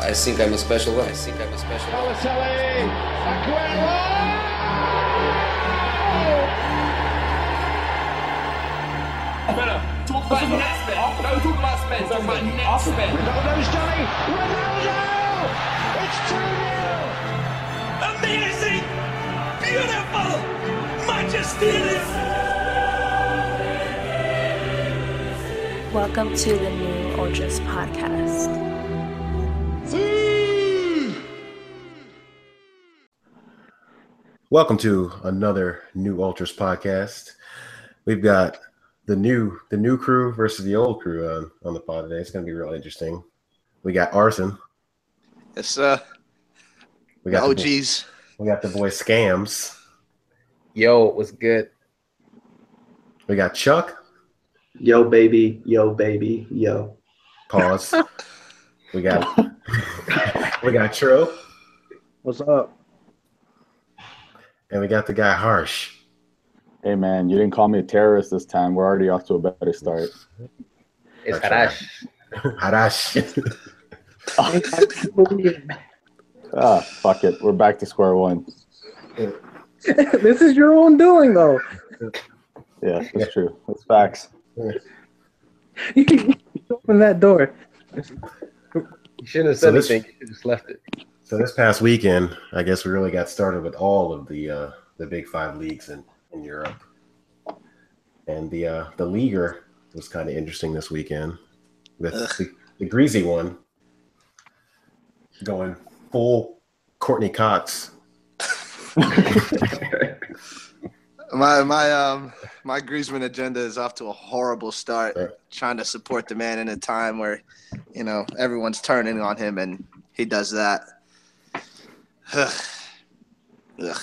I think I'm a special one. I think I'm a special one. Balotelli, Aguero! Better talk about net spend. Don't talk about spend. Talk about net spend. Ronaldo's Johnny, Ronaldo! It's 2 Amazing, beautiful, majestuous. Welcome to the new Ultras podcast. Welcome to another new Ultras podcast. We've got the new the new crew versus the old crew on, on the pod today. It's going to be real interesting. We got Arson. Yes, uh, We the got the, OGs. we got the boy Scams. Yo, it was good? We got Chuck. Yo, baby. Yo, baby. Yo. Pause. we got we got Tro, What's up? and we got the guy Harsh. Hey man, you didn't call me a terrorist this time. We're already off to a better start. It's That's Harash. Harash. Ah, fuck it. We're back to square one. this is your own doing, though. Yeah, that's true. That's facts. You can open that door. You shouldn't have So said this- anything. You just left it. So this past weekend, I guess we really got started with all of the uh, the big five leagues in, in Europe, and the uh, the leaguer was kind of interesting this weekend with the, the greasy one going full Courteney Cox. My my um my Griezmann agenda is off to a horrible start. Right. Trying to support the man in a time where, you know, everyone's turning on him, and he does that. Ugh. Ugh.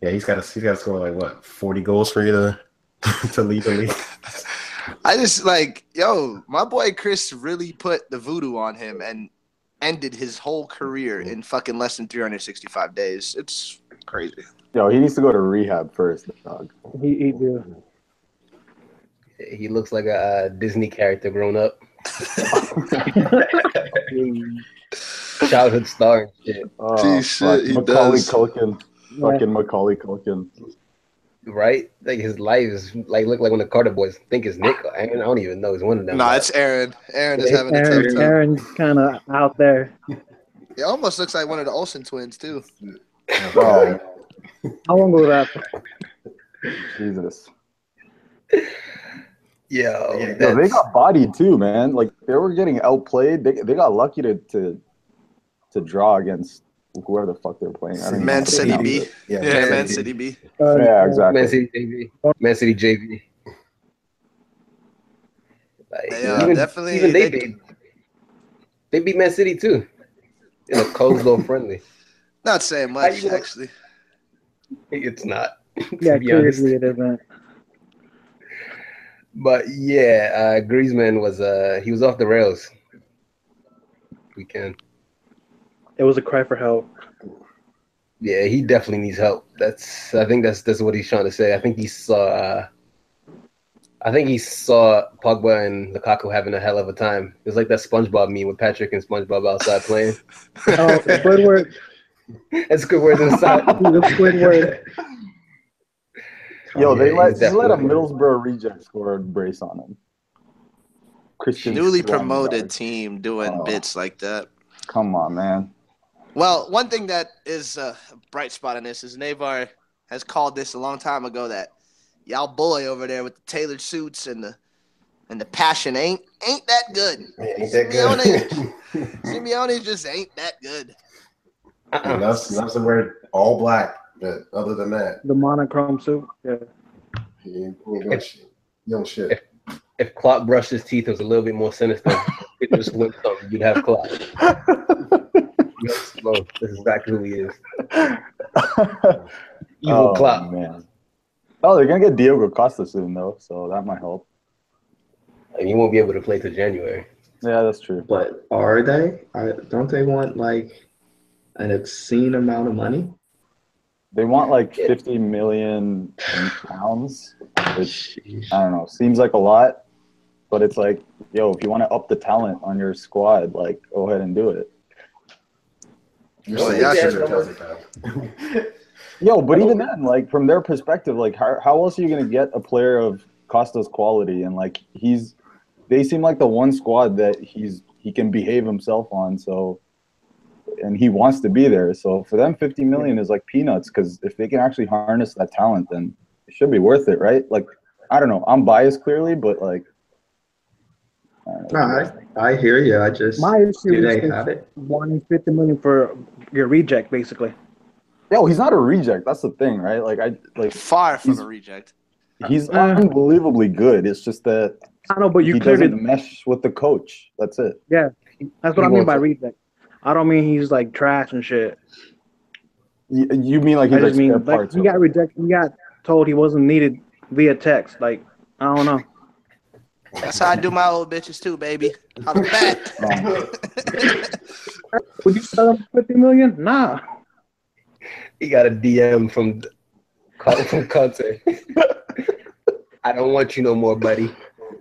Yeah, he's got to he's got to score like what forty goals for you to to lead the league. I just like, yo, my boy Chris really put the voodoo on him and ended his whole career in fucking less than 365 days. It's crazy. Yo, he needs to go to rehab first, dog. He, he do. He looks like a uh, Disney character grown up. Childhood star and shit. Oh, Gee, shit, he Macaulay does. Culkin. Yeah. Fucking Macaulay Culkin. Right? Like his life is like look like when the Carter boys think it's Nick. I, mean, I don't even know it's one of them. No, it's Aaron. Aaron is Yeah, having a tough Aaron, time. Aaron's kind of out there. It almost looks like one of the Olsen twins too. Oh, How long was that? Jesus. Yo, Yeah, Yo, they got bodied too, man. Like they were getting outplayed. They, they got lucky to, to to draw against whoever the fuck they're playing. I don't even know Man City B. it. Yeah, Yeah, Man City B. Uh, Yeah, exactly. Man City JV. Man City JV. Like, They, uh, even, definitely- even they, they- beat they beat Man City too. In a closed door friendly. Not saying much you gonna- actually. It's not. Yeah, to be honest. clearly it isn't. But yeah, uh Griezmann was uh he was off the rails. Weekend. It was a cry for help. Yeah, he definitely needs help. That's I think that's that's what he's trying to say. I think he saw uh, I think he saw Pogba and Lukaku having a hell of a time. It was like that SpongeBob meme with Patrick and SpongeBob outside playing. Oh, Squidward. That's good words inside. The Squidward. Yo, they Yeah, let they let a definitely- Middlesbrough reject score a brace on him. Christian Newly Swan, promoted dog. team doing Oh. bits like that. Come on, man. Well, one thing that is a bright spot in this is Navar has called this a long time ago that y'all boy over there with the tailored suits and the and the passion ain't ain't that good. Ain't that good? Simeone, Simeone just ain't that good. He loves, he loves to wear all black, but other than that, The monochrome suit. Yeah. he ain't, he ain't doing shit. Young shit. if Klopp brushed his teeth, it was a little bit more sinister. It just went something. You'd have Klopp. Yes, bro, this is exactly who he is. Evil oh, Klopp. man. Oh, they're gonna get Diego Costa soon though, so that might help. And he won't be able to play till January. Yeah, that's true. But are they? I, don't they want like an obscene amount of money? They want like 50 million pounds, which Sheesh. I don't know, seems like a lot. but it's like, yo, if you want to up the talent on your squad, like go ahead and do it. You're Well, saying yeah, that sure. Chelsea. Yo, but even then, like from their perspective, like how how else are you gonna get a player of Costa's quality? And like he's, they seem like the one squad that he's he can behave himself on. So, and he wants to be there. So for them, fifty million is like peanuts because if they can actually harness that talent, then it should be worth it, right? Like I don't know, I'm biased clearly, but like. I No. I, I hear you. I just My issue is they have it? wanting 50 million for your reject, basically. Yo, he's not a reject. That's the thing, right? Like I like Far from a reject. he's Uh, unbelievably good. It's just that I know, but you he clearly, doesn't mesh with the coach. That's it. yeah, that's what He I mean by it. reject. I don't mean he's like trash and shit. You, you mean like I he's like just mean like parts? he got rejected. He got told he wasn't needed via text. Like I don't know. That's how I do my old bitches too, baby. Holla back. Would you sell him 50 million? Nah. He got a DM from from Conte. I don't want you no more, buddy.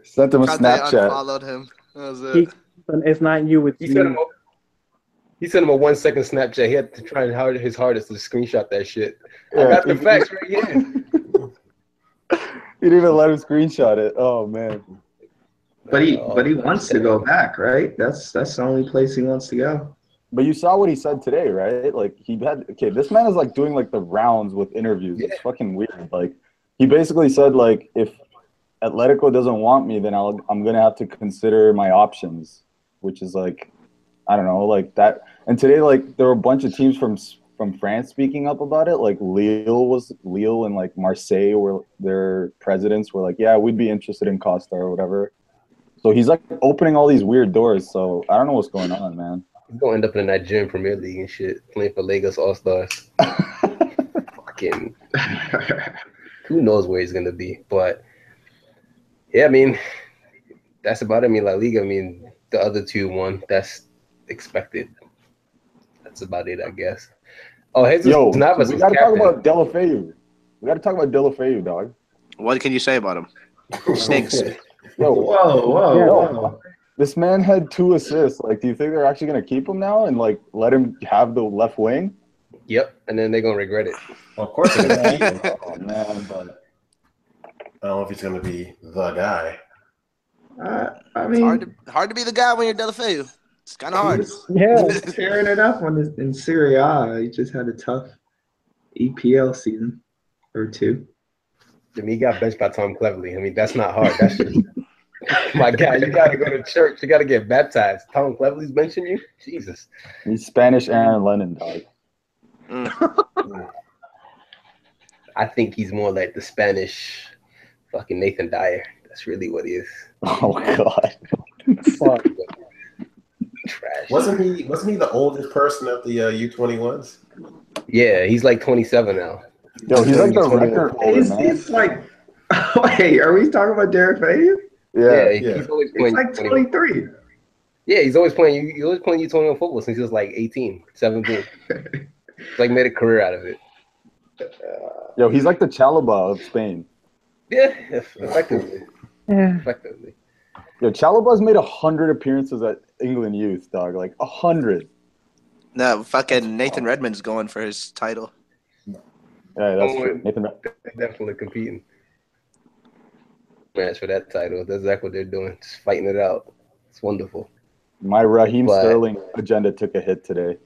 Sent him a Conte Snapchat. Followed him. That was it. He, it's not you. It's He me. Sent him a, he sent him a one second Snapchat. He had to try hard his hardest to screenshot that shit. I got the he- facts right here. He didn't even let him screenshot it. Oh man. But he Oh, but he wants to go back, right? That's that's the only place he wants to go. But you saw what he said today, right? Like he had okay, this man is like doing like the rounds with interviews. It's fucking weird. Like he basically said like if Atletico doesn't want me, then I'll I'm gonna have to consider my options, which is like I don't know, like that. And today, like there were a bunch of teams from from France speaking up about it. Like Lille was Lille and like Marseille were their presidents were like, yeah, we'd be interested in Costa or whatever. So he's like opening all these weird doors. So I don't know what's going on, man. He's gonna end up in the Nigerian Premier League and shit, playing for Lagos All Stars. Fucking who knows where he's gonna be? But yeah, I mean, that's about it. I mean, La Liga. I mean, the other two won. That's expected. That's about it, I guess. Oh, Jesus Yo, Navas we gotta talk about Deulofeu. We gotta talk about Deulofeu, dog. What can you say about him? Snakes. Yo, Whoa, whoa, Yeah. whoa. this man had two assists. Like, do you think they're actually gonna keep him now and like let him have the left wing? Yep, and then they're gonna regret it. Well, of course, they're gonna keep him. Oh man, but I don't know if he's going to be the guy. Uh, I It's mean, hard to hard to be the guy when you're Deulofeu. It's kind of hard. was, Yeah. tearing it up on his, in Serie A. He just had a tough EPL season or two. I mean, he got benched by Tom Cleverley. I mean, that's not hard. That's just my God, You gotta go to church. You gotta get baptized. Tom Cleverley's benching you. Jesus. he's Spanish Aaron Lennon, dog. Mm. I think he's more like the Spanish fucking Nathan Dyer. That's really what he is. Oh god. Fuck. Trash. Wasn't he? Wasn't he the oldest person at the uh, U21s? Yeah, he's like 27 now. Yo, he's like the record holder, He's, like, wait, are we talking about Derek Faye? Yeah. Yeah, yeah. he's always He's playing. like 23. Yeah, he's always playing. He's always playing U21 football since he was like 18, 17. He's like made a career out of it. Yo, he's like the Chalobah of Spain. Yeah, effectively, Yeah. effectively. Yo, Chalobah's made a hundred appearances at England youth, dog. Like a hundred. No, fucking Nathan Redmond's going for his title. Yeah, that's Oh, true. Nathan, They're definitely competing. Match for that title. That's exactly what they're doing. Just fighting it out. It's wonderful. my Raheem But- Sterling agenda took a hit today.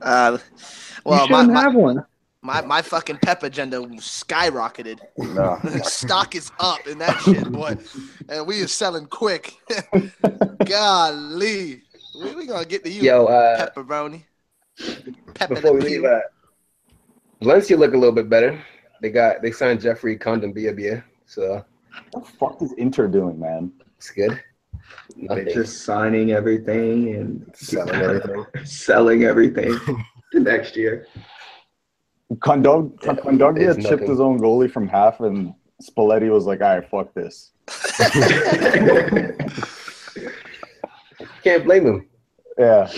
Uh, well, my, shouldn't my, have one. My my fucking pep agenda skyrocketed. Nah. Stock is up in that shit, boy, and we is selling quick. Golly, we, we gonna get to you, Yo, uh, pepperoni. Pepper before we the leave, pew. uh, Valencia look a little bit better. They got they signed Geoffrey Kondogbia, so What the fuck is Inter doing, man? it's good. They're just signing everything and Selling everything. selling everything the next year. Condog- Yeah, Kondogbia chipped nothing. his own goalie from half, and Spalletti was like, "All right, fuck this." Can't blame him. Yeah,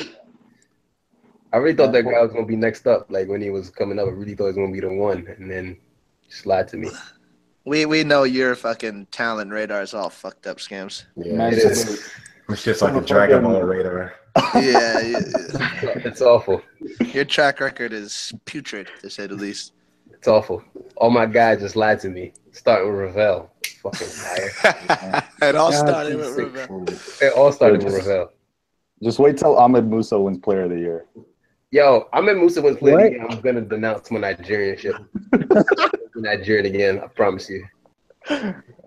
I really thought that guy was gonna be next up. Like when he was coming up, I really thought he was gonna be the one, and then just lied to me. We we know your fucking talent radar is all fucked up, scams. Yeah, Man, it's- It's just like a Dragon Ball radar. Yeah, yeah, It's awful. your track record is putrid to say the least. It's awful. All my guys just lied to me. Starting with Ravel. Fucking liar. it all Yeah, started with Ravel. They all started with Just- Ravel. Just wait till Ahmed Musa wins Player of the Year. Yo, I'm in Musa wins play What? again. I'm gonna denounce my Nigerianship. Nigerian again, I promise you.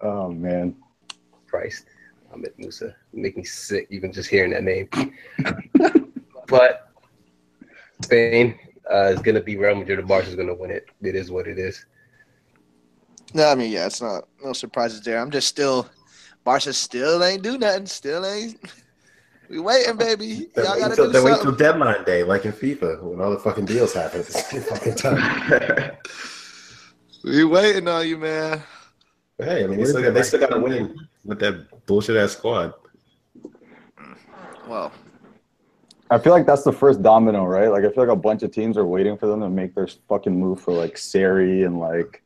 Oh man. Christ. I'm Musa. Make me sick even just hearing that name. but Spain uh, is gonna be Real Madrid. The is gonna win it. It is what it is. No, I mean, yeah, it's not no surprises there. I'm just still, Barca still ain't do nothing. Still ain't. We waiting, baby. They Y'all wait gotta till, do they wait till deadline day, like in FIFA, when all the fucking deals happen at fucking time. We waiting on you, man. But hey, I mean, they still got, they still got to win with that bullshit ass squad. Well, I feel like that's the first domino, right? Like I feel like a bunch of teams are waiting for them to make their fucking move for like Seri and like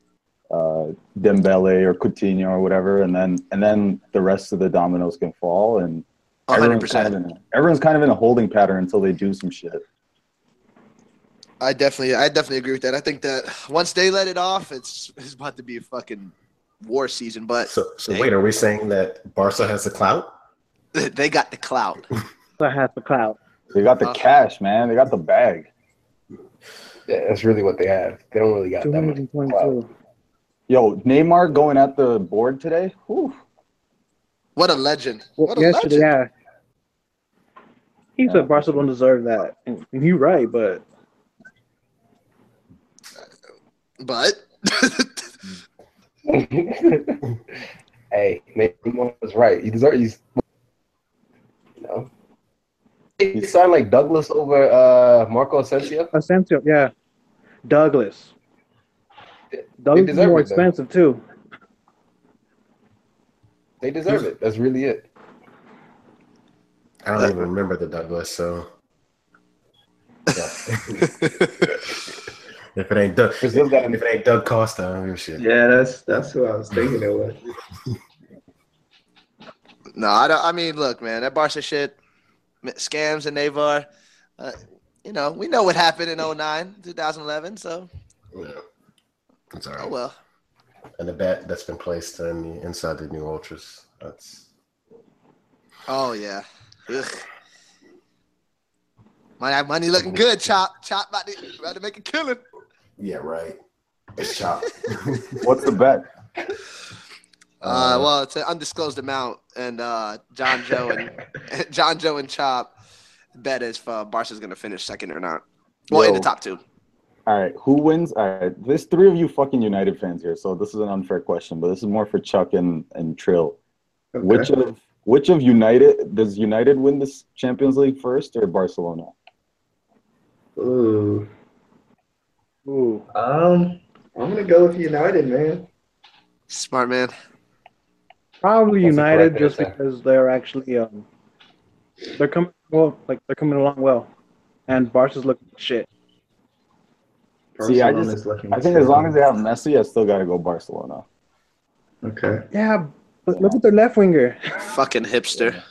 uh, Dembele or Coutinho or whatever, and then and then the rest of the dominoes can fall, and 100. everyone's kind, of percent in a, everyone's kind of in a holding pattern until they do some shit. I definitely, I definitely agree with that. I think that once they let it off, it's it's about to be a fucking war season. But So, so wait, are we saying that Barca has the clout? they got the clout. That has the clout. They got the Uh, cash, man. They got the bag. Yeah, that's really what they have. They don't really got that much. clout. Yo, Neymar going at the board today. Whew. What a legend! Well, What a yesterday, legend! yeah. He said Barca don't deserve that. And and you're right, but But hey, Neymar was right. He deserves. He's, you know, he signed like Douglas over uh, Marco Asensio. Asensio, yeah. Douglas. Douglas is deserve more it, though. expensive too. They deserve it. That's really it. I don't even remember the Douglas, so. Yeah. if it ain't Doug, if Brazil's got it ain't Doug Costa, I don't give a shit. Yeah, that's that's who I was thinking it was. no, I don't. I mean, look, man, that Barca shit, scams and Navar. Uh, you know, we know what happened in 09, 2011. So, Yeah. It's all oh well. And the bet that's been placed in the inside the new ultras. That's Oh yeah. Ugh. My money looking good. Chop, chop, about to, about to make a killing. Yeah, right. It's chopped. What's the bet? Uh, well, it's an undisclosed amount, and uh, John Joe and John Joe and Chop bet is for Barca's gonna finish second or not. Well, in the top two. All right, who wins? All right, there's three of you fucking United fans here, so this is an unfair question, but this is more for Chuck and and Trill. Okay. Which of which of United does United win this Champions League first or Barcelona? Ooh. Ooh. Um, I'm gonna go with United, man. Smart man. Probably That's United just answer. because they're actually um they're coming well like they're coming along well. And Barca's looking shit. See, I just- looking I think as long as they have Messi, I still got to go Barcelona. Okay. Yeah, but look at their left winger. Fucking hipster.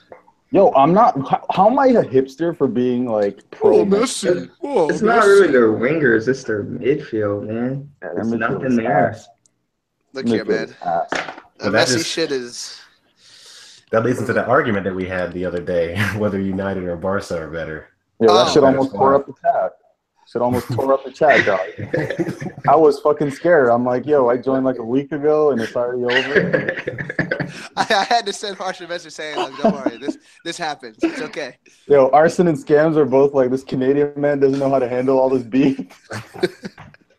Yo, I'm not. How, how am I a hipster for being like pro? Messi? Oh, It's not really their wingers, it's their midfield, man. Yeah, It's their midfield nothing there. ass. Look here, man. ass. The But that Messi is- shit is. that leads into the argument that we had the other day, whether United or Barca are better. Yeah, that Oh. shit almost tore up the chat. Shit almost tore up the chat, dog. I was fucking scared. I'm like, yo, I joined like a week ago and it's already over. I, I had to send harsh message saying, like, "Don't worry, this this happens. It's okay." Yo, arson and scams are both like this Canadian man doesn't know how to handle all this beef.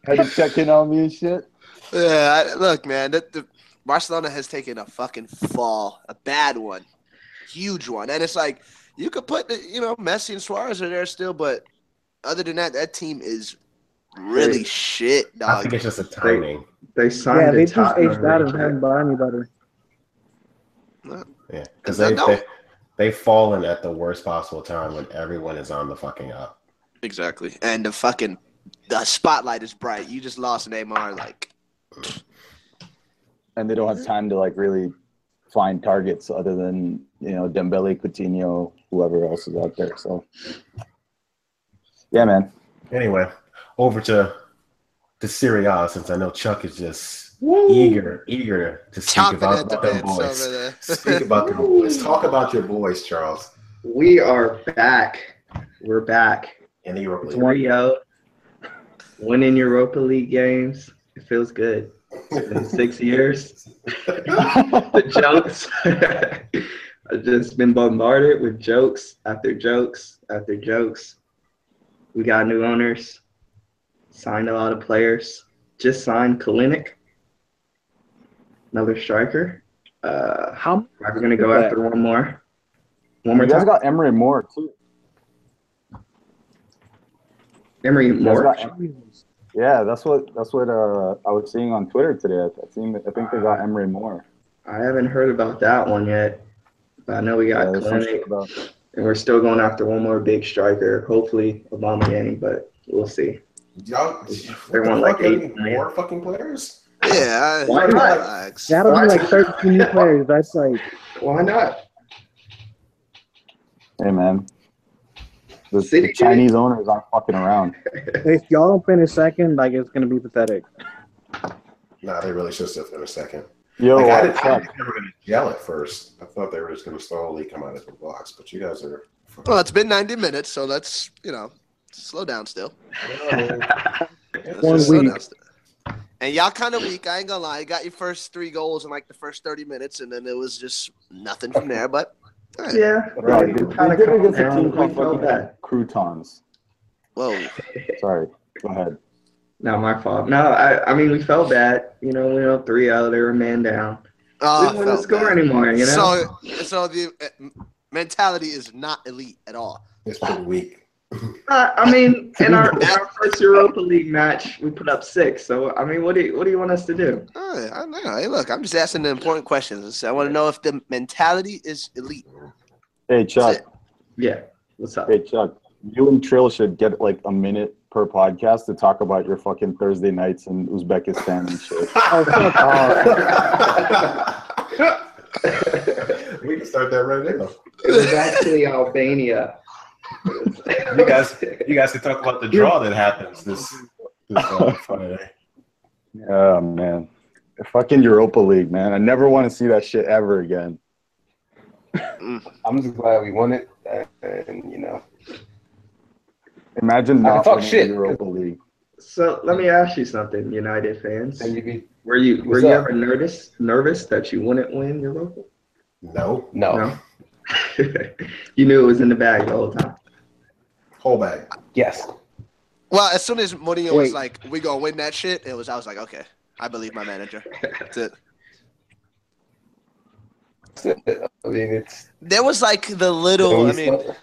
Had to check in on me and shit. Yeah, I, look, man. The, the Barcelona has taken a fucking fall, a bad one, huge one, and it's like you could put, the, you know, Messi and Suarez are there still, but other than that, that team is really They- shit, I dog. think it's just a timing. They signed Yeah, a they just aged out and right? haven't bought anybody. Yeah, because they, they they've fallen at the worst possible time when everyone is on the fucking up. Exactly, and the fucking the spotlight is bright. You just lost Neymar, like And and they don't have time to like really find targets other than you know Dembele, Coutinho, whoever else is out there. So yeah, man. Anyway, over to to Serie A since I know Chuck is just eager, eager to speak Chomping about, at the about them boys. over there. speak about them boys. Talk about your boys, Charles. We are back. We're back. In the Europa League. 3 0. Winning Europa League games. It feels good. It's been six years. the jokes. I've just been bombarded with jokes after jokes after jokes. We got new owners, signed a lot of players. Just signed Kalinic, another striker. Uh, How we're going to go after one more. One more You guys time. got Emery Moore too. Emery Moore. yeah, that's what that's what uh, I was seeing on Twitter today. I, I, seen, I think they got Emery Moore. I haven't heard about that one yet. But I know we got Yeah, Kalinic. Shit about- And we're still going after one more big striker, hopefully Aubameyang, but we'll see. Y'all, They want the like eight any million. more fucking players. Yeah, Why not? relax. that'll be like 13 new players. That's like Why not? Hey man, the, City the Chinese owners aren't fucking around. if y'all don't finish second, like it's gonna be pathetic. Nah, they really should still finish second. Yo, Like, I didn't I didn't think they were going to gel at first. I thought they were just going to slowly come out of the blocks, but you guys are. Well, it's been 90 minutes, so let's, you know, slow down still. One just slow week. down still. And y'all kind of weak. I ain't gonna lie. You got your first three goals in like the first 30 minutes, and then it was just nothing from there. But all right. Yeah, bro, we they, kinda they did it calmed against a team called fucking bad. Crotone. whoa, Sorry, go ahead. Not my fault. No, I, I mean we felt bad. You know, we know three out. They were man down. oh, we didn't want to score anymore. You know. So, so the uh, mentality is not elite at all. It's pretty weak. Uh, I mean, in our, in our first Europa League match, we put up six. So I mean, what do you what do you want us to do? Oh, I know. Hey, look, I'm just asking the important questions. I want to know if the mentality is elite. Hey Chuck, Yeah. What's up? hey Chuck, you and Trill should get like a minute per podcast to talk about your fucking Thursday nights in Uzbekistan and shit. Oh, fuck. we can start that right now. It was actually Albania. You guys, you guys can talk about the draw that happens this this uh, Friday. Oh man, fucking Europa League, man. I never want to see that shit ever again. I'm just glad we won it, and you know, Imagine I not talk winning shit. Europa League. So let me ask you something, United fans. then you be Were you were you up? ever nervous nervous that you wouldn't win Europa? No, no, No. you knew it was in the bag the whole time. whole bag. yes, Well, as soon as Mourinho was like, "We gonna win that shit," it was. I was like, "Okay, I believe my manager." That's it. I mean it's. There was like the little. I mean, start-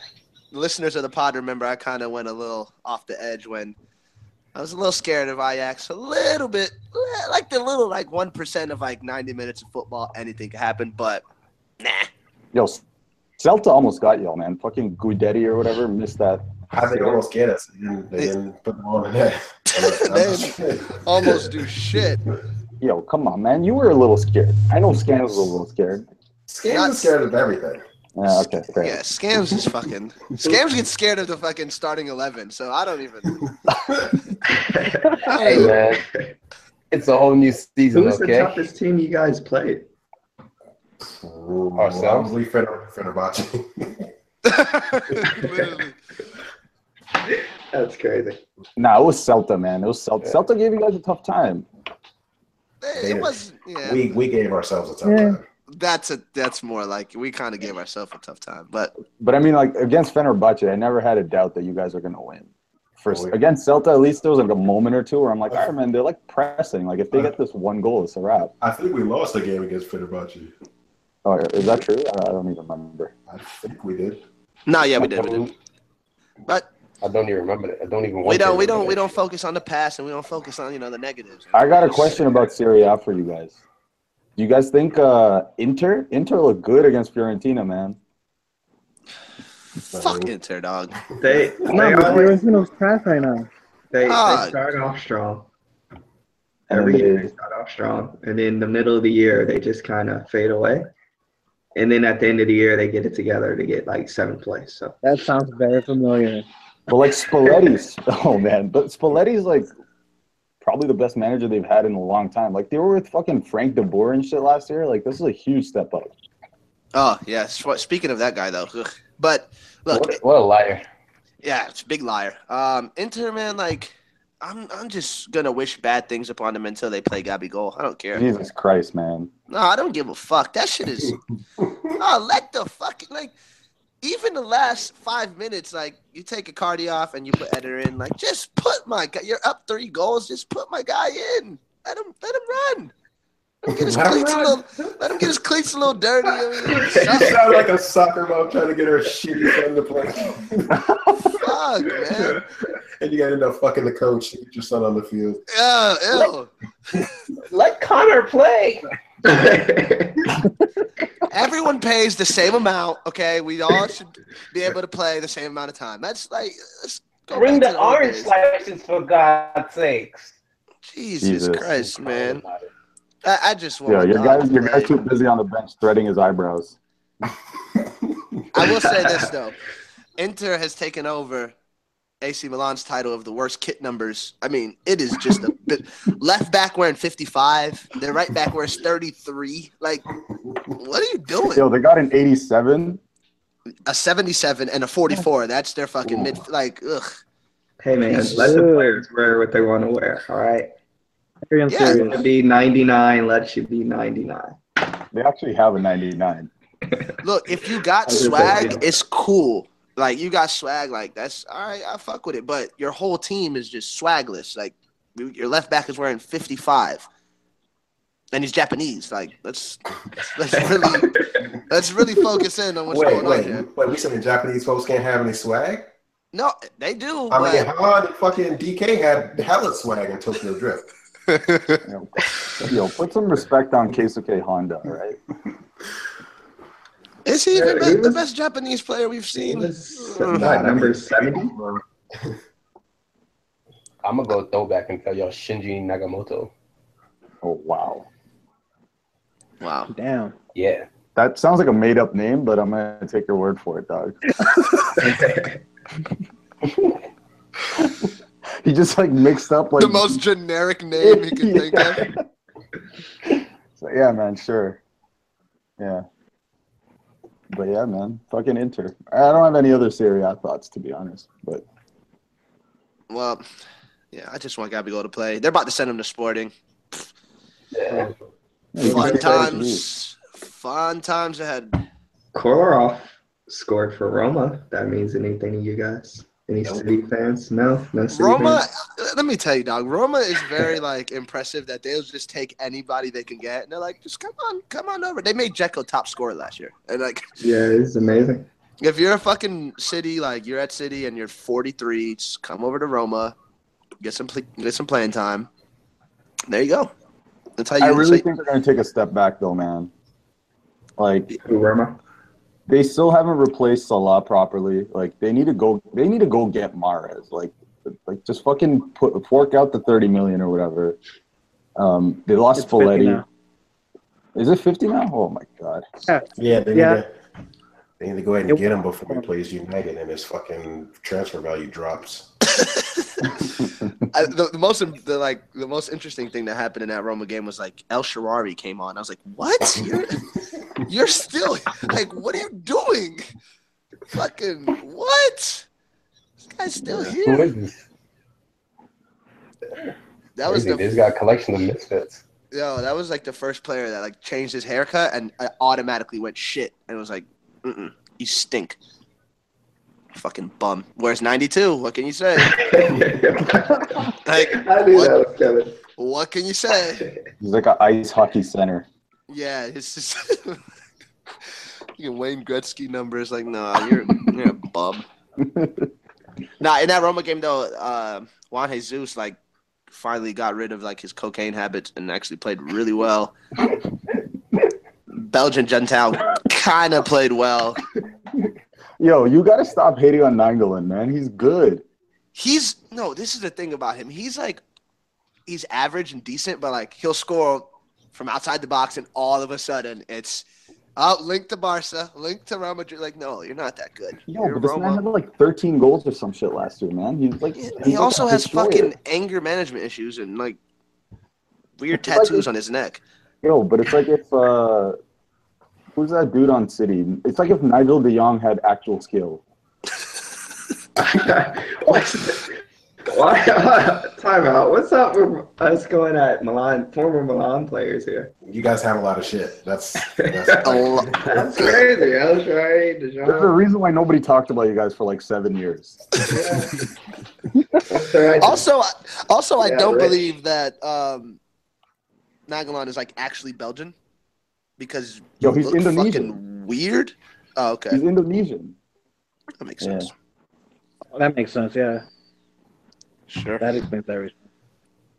listeners of the pod remember I kind of went a little off the edge when I was a little scared of Ajax, a little bit, like the little like one percent of like ninety minutes of football, anything could happen. But nah, Yo, Celta almost got y'all, man. Fucking Guidetti or whatever missed that. How they almost get us? They didn't, they didn't put them on the net. They almost do shit. Yo, come on, man. You were a little scared. I know Scams was a little scared. Scams is scared of everything. Yeah, okay, fair. Yeah, scams is fucking. Scams get scared of the fucking starting eleven, so I don't even. hey man, it's a whole new season. Who's the toughest team you guys played? Ourselves, we Fener- Fenerbahce. Literally. That's crazy. Nah, it was Celta, man. It was Celta. Celta gave you guys a tough time. It was. Yeah, we we gave ourselves a tough Yeah. time. That's a. That's more like we kind of gave ourselves a tough time, but But I mean, like against Fenerbahce, I never had a doubt that you guys are gonna win. First Oh, yeah. against Celta, at least there was like a moment or two where I'm like, all right, man, they're like pressing. Like if they get this one goal, it's a wrap. I think we lost the game against Fenerbahce. Oh, is that true? I I don't even remember. I think we did. no, yeah, we did, we did. But I don't even remember that. I don't even. we want to don't, we don't, we don't focus on the past, and we don't focus on you know the negatives. I got a question about Serie A for you guys. Do you guys think uh, Inter Inter looked good against Fiorentina, man? Fuck Inter, dog. They No, they but always Fiorentina's trash right now. they, Ah. they start off strong. Every then year they- they start off strong, and then the middle of the year they just kind of fade away, and then at the end of the year they get it together to get like seventh place. So That sounds very familiar. But like Spalletti's, oh man, but Spalletti's like probably the best manager they've had in a long time. Like they were with fucking Frank DeBoer and shit last year. Like this is a huge step up. Oh yeah. Speaking of that guy though, ugh. but look, What, what a liar. yeah, it's a big liar. Um, Inter man, like, I'm I'm just gonna wish bad things upon them until they play Gabigol. I don't care. Jesus Christ, man. No, I don't give a fuck. That shit is. oh, let the fucking like. Even the last five minutes, like you take Icardi off and you put Eder in, like just put my guy. You're up three goals, just put my guy in. Let him let him run. Let him get his cleats a little. Let him get his cleats a little dirty. I mean, you sound like a soccer mom trying to get her shitty son to play. Fuck, man. and you got to end up fucking the coach to get your son on the field. Ew, ew. Let Connor play. Everyone pays the same amount. Okay, we all should be able to play the same amount of time. That's like let's go Bring back the orange days. slices for God's sakes. Jesus, Jesus. Christ, man. I, I just want. Yeah, your Dom guys, your guys too busy on the bench threading his eyebrows. I will say this though, Inter has taken over AC Milan's title of the worst kit numbers. I mean, it is just a bit. Left back wearing 55. Their right back wears 33. Like, what are you doing? Yo, they got an 87. A 77 and a 44. That's their fucking mid. Like, ugh. hey man, let the players wear what they want to wear. All right, Very Yeah. it's unserious. gonna be 99. Let you be 99. They actually have a 99. Look, if you got I was gonna swag, say- it's cool. Like you got swag, like that's all right. I fuck with it. But your whole team is just swagless. Like your left back is wearing fifty five, and he's Japanese. Like let's let's really let's really focus in on what's wait, going on wait, here. wait. We saying Japanese folks can't have any swag? No, they do. I mean, but Han and fucking DK had hella swag in Tokyo Drift. Yo, yo, put some respect on Keisuke Honda, right? is he Yeah, be- he the was- best Japanese player we've seen? was what, number 70? I'm gonna go throwback and tell y'all Shinji Nagamoto. Oh wow. Wow. Damn. Yeah. That sounds like a made up name, but I'm gonna take your word for it, dog. he just like mixed up like The most generic name he can think of. So, yeah, man, sure. Yeah. But yeah, man, fucking Inter. I don't have any other Serie A thoughts to be honest. But Well, yeah, I just want Gabigol to play. They're about to send him to Sporting. Yeah. Yeah, Fun times. Fun times ahead. Kolarov scored for Roma. That means anything to you guys? Any City fans? No, no City Roma, fans? Uh, let me tell you, dog. Roma is very like impressive that they'll just take anybody they can get, and they're like, just come on, come on over. They made Dzeko top scorer last year, and like, Yeah, it's amazing. if you're a fucking city, like you're at City and you're 43, just come over to Roma, get some pl- get some playing time. There you go. That's how you. I really so- think they're gonna take a step back though, man. Like Who, Roma? They still haven't replaced Salah properly. Like they need to go. They need to go get Mahrez. Like, like just fucking put fork out the thirty million or whatever. Um, they lost It's 50 Is it fifty now? Oh my god. Yeah, they Yeah. Need to they need to go ahead and get him before he plays United and his fucking transfer value drops. I, the, the most the like the most interesting thing that happened in that Roma game was like El Shaarawy came on. I was like, "What? You're you're still like, what are you doing? Fucking what? This guy's still here." is this? That was Crazy. the This got a collection of misfits. yo. That was like the first player that like changed his haircut and I automatically went shit and it was like, Mm-mm, "You stink." Fucking bum. Where's ninety two? What can you say? Like, I knew what, that was Kevin. what can you say? He's like an ice hockey center. Yeah, it's just you can Wayne Gretzky numbers. Like, nah, you're you're a bum. nah, in that Roma game though, uh, Juan Jesus like finally got rid of like his cocaine habits and actually played really well. Belgian Gentile kind of played well. Yo, you gotta stop hating on Nainggolan, man. He's good. He's no. This is the thing about him. He's like, he's average and decent, but like he'll score from outside the box, and all of a sudden it's oh, link to Barca, link to Real Madrid. Like, no, you're not that good. Yo, You're but this man Roma. had like 13 goals or some shit last year, man. He's like, He, he also a has destroyer. fucking anger management issues and like weird It's like tattoos if- on his neck. Yo, but it's like if uh, who's that dude on City? It's like if Nigel De Jong had actual skill. What's why? Time out. What's up with us going at Milan, former Milan players here? You guys have a lot of shit. That's, that's A lo- That's crazy. El Shaarawy, De There's a reason why nobody talked about you guys for like seven years. What's right- also, also, I Yeah, don't Rich. believe that um, Nainggolan is like actually Belgian because Yo, you he's look Indonesian. fucking weird. Oh, okay, He's Indonesian. that makes Yeah. sense. That makes sense. Yeah, Sure. that explains everything.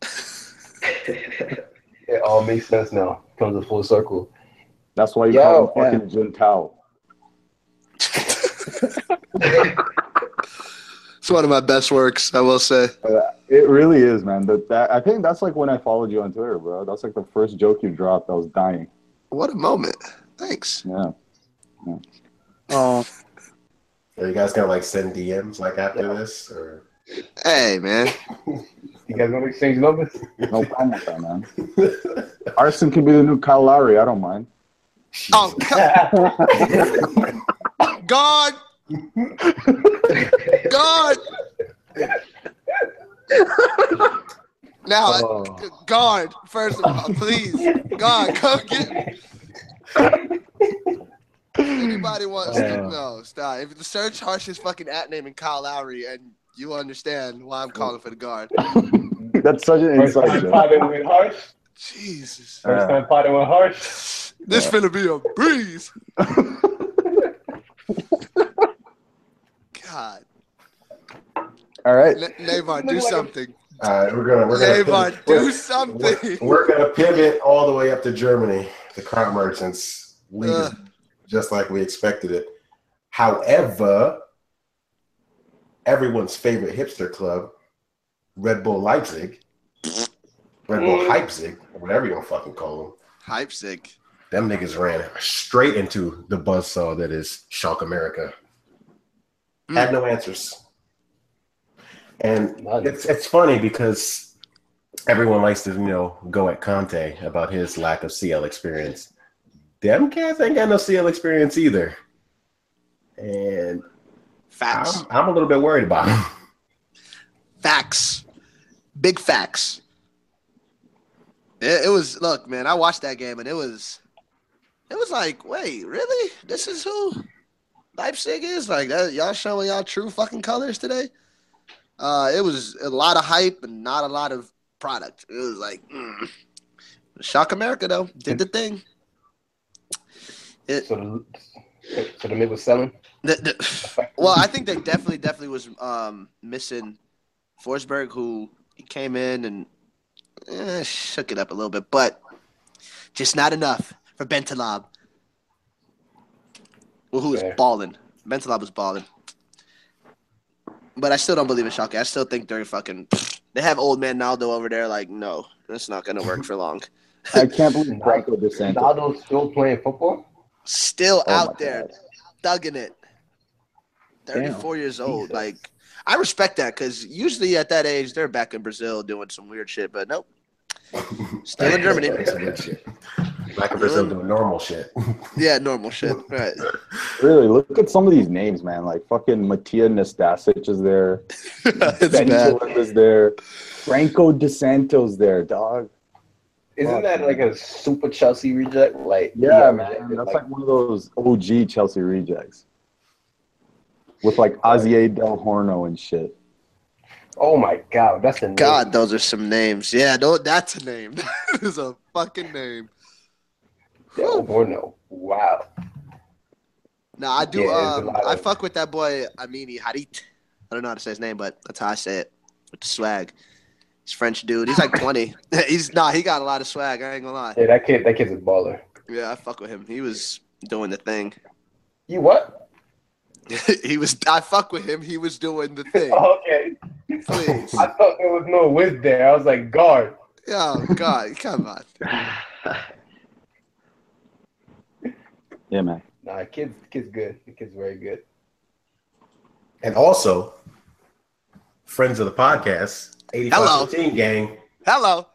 It all makes sense now. Comes a full circle. That's why you Yo, call him fucking Jin Tao. It's one of my best works, I will say. Uh, it really is, man. That, that I think that's like when I followed you on Twitter, bro. That's like the first joke you dropped. I was dying. What a moment. Thanks. Yeah. Oh, Are you guys gonna like send DMs like after this, or Hey, man. You guys gonna exchange numbers? No problem with that, man. Arson can be the new Kyle Lowry. I don't mind. Oh, God. God. Now, Oh. guard, first of all, please. guard, come get me. Anybody wants uh. to Oh. know, stop. If the search Harsh's fucking at name and Kyle Lowry, and you understand why I'm calling for the guard. That's such an First inside time joke. potting with Harsh. Jesus. First time potting with Harsh. This finna be a breeze. God. All right. Ne- Neymar, do something. Right, we're gonna we're gonna pivot- do we're- something. We're, we're gonna pivot all the way up to Germany. The car merchants league is just like we expected it. However, everyone's favorite hipster club, Red Bull Leipzig, Red Bull mm. Leipzig, or whatever you gonna fucking call them. Sick. Them niggas ran straight into the buzzsaw that is Shock America. Had mm. no answers. And it's it's funny because everyone likes to, you know, go at Conte about his lack of CL experience. Them cats ain't got no CL experience either. And Facts. I'm, I'm a little bit worried about him. Facts. Big facts. It, it was look, man, I watched that game and it was it was like, wait, really? This is who Leipzig is? Like that y'all showing y'all true fucking colors today? Uh it was a lot of hype and not a lot of product. It was like mm. Shock America though. Did the thing. It, So the, so the mid was selling. the, the, well, I think they definitely, definitely was um, missing Forsberg, who he came in and eh, shook it up a little bit, but just not enough for Bentaleb. Well, who was balling? Bentaleb was balling. But I still don't believe in Schalke. I still think they're fucking. They have old man Naldo over there. Like, no, that's not gonna work for long. I can't believe Franco DeSantis. Ronaldo's still playing football. Still Oh out there, God. thugging it. 34 years old. Like, I respect that because usually at that age, they're back in Brazil doing some weird shit, but nope. Still in Germany. That's some. Black and Brazil doing normal shit. Yeah, normal shit. Right. Really, look at some of these names, man. Like fucking Matija Nastasic is there. it's Ben bad. Is there. Franco Di Santo's there, dog. Isn't that like a super Chelsea reject? Like Yeah, he man. rejected, That's like one of those OG Chelsea rejects. With like Asier Del Horno and shit. oh my god, that's a name. God, those are some names. Yeah, no, that's a name. That is a fucking name. Del Horno. Wow. No, I do. Yeah, um, I of- fuck with that boy Amine Harit. I don't know how to say his name, but that's how I say it. With the swag. He's French dude. He's like 20. He's nah. He got a lot of swag. I ain't gonna lie. Yeah, that kid. That kid's a baller. Yeah, I fuck with him. He was doing the thing. You what? he was. I fuck with him. He was doing the thing. okay. Please. I thought there was no whiz there. I was like, guard. Oh God, come on. Yeah, man. Nah, kid's kid's good. The kid's very good. And also, friends of the podcast, 85 Hello. 15 gang, Hello,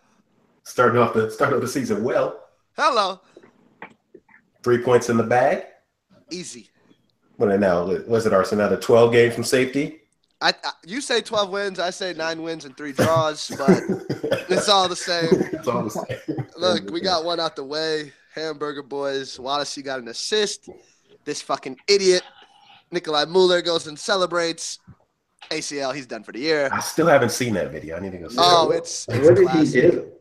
starting off the starting off the season well. hello. Three points in the bag. Easy. What are now? Was it Arsenal? The 12 game from safety? I, I you say twelve wins, I say nine wins and three draws, but it's all the same. It's all the same. Look, we got one out the way. Hamburger boys. Wallace, got an assist. This fucking idiot, Nicolai Müller, goes and celebrates. ACL, he's done for the year. I still haven't seen that video. I need to go see Oh, it. it's, What did he do?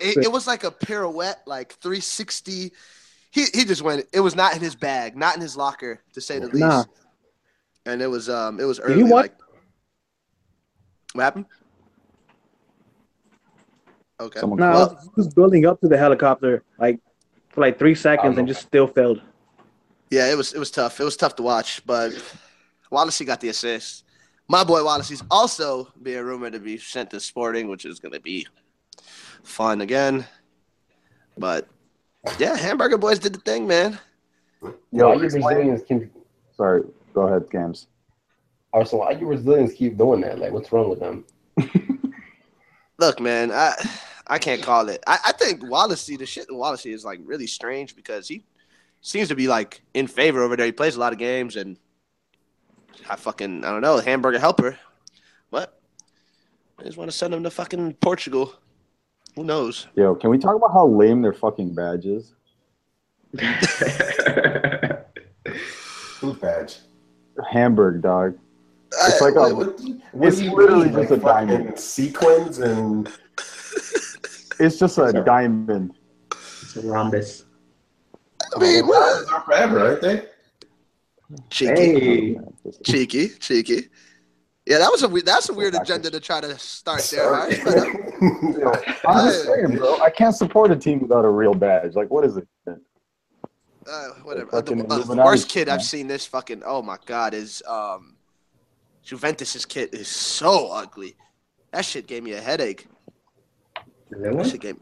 It, it was like a pirouette, like 360. He he just went. It was not in his bag, not in his locker, to say the least. Nah. And it was um it was you early. watch- Like, what happened? Okay. Someone No, Well- he was building up to the helicopter like for like three seconds and just still failed. Yeah, it was it was tough. It was tough to watch, but Wallacey got the assist. My boy Wallacey's also being rumored to be sent to Sporting, which is going to be fun again. But yeah, Hamburger Boys did the thing, man. Yo, why you explain- Brazilians keep Sorry, go ahead, Scams. Arsenal? Why you Brazilians keep doing that? Like, what's wrong with them? Look, man, I I can't call it. I, I think Wallacey, the shit in Wallacey is like really strange because he seems to be like in favor over there. He plays a lot of games and I fucking I don't know, hamburger helper. What? I just want to send him to fucking Portugal. Who knows? Yo, can we talk about how lame their fucking badge is? Who's badge? Hamburg, dog. It's I- like a, What, what It's literally mean? just a diamond. Sequins and it's just a diamond. It's a rhombus. I mean, well, Those are forever, aren't they? cheeky, Hey, cheeky, cheeky. Yeah, that was a we- that's a weird agenda to try to start there, right? But, uh, I'm just saying, bro. I can't support a team without a real badge. Like, what is it? uh, whatever. Fucking The, uh, the worst kid. I've seen this fucking. Oh my god, is um, Juventus's kid is so ugly. That shit gave me a headache. The That one? shit gave.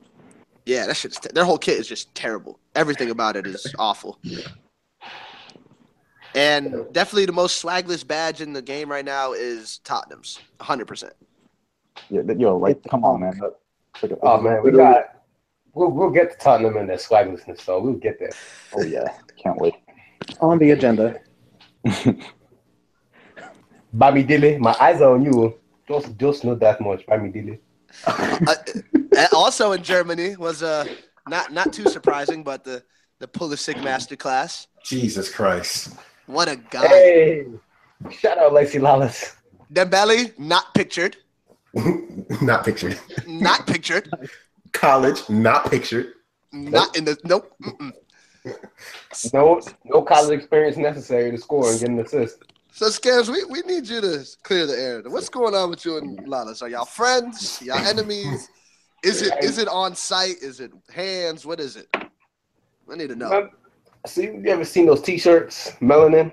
Yeah, that shit's te- their whole kit is just terrible. Everything about it is awful. And definitely the most swagless badge in the game right now is Tottenham's, 100. percent Yeah, that- yo, like, come on, man. That- it's like a- Oh man, we got. We'll, we'll get to Tottenham and their swaglessness, so we'll get there. Oh yeah, can't wait. On the agenda. Bamidele, my eyes are on you. Oh. Just, just not that much, Bamidele. Uh, also in Germany was uh, not not too surprising, but the the Pulisic masterclass. Jesus Christ. What a guy! Hey, shout out Lexi Lalas. Dembele not pictured, not pictured. not pictured, College, not pictured. not in the nope. Mm-mm. No, no college experience necessary to score and get an assist. So scams, we, we need you to clear the air. What's going on with you and Lalas? Are y'all friends? Y'all enemies? Is it is it on site? Is it hands? What is it? I need to know. Um, See, you ever seen those T-shirts, melanin?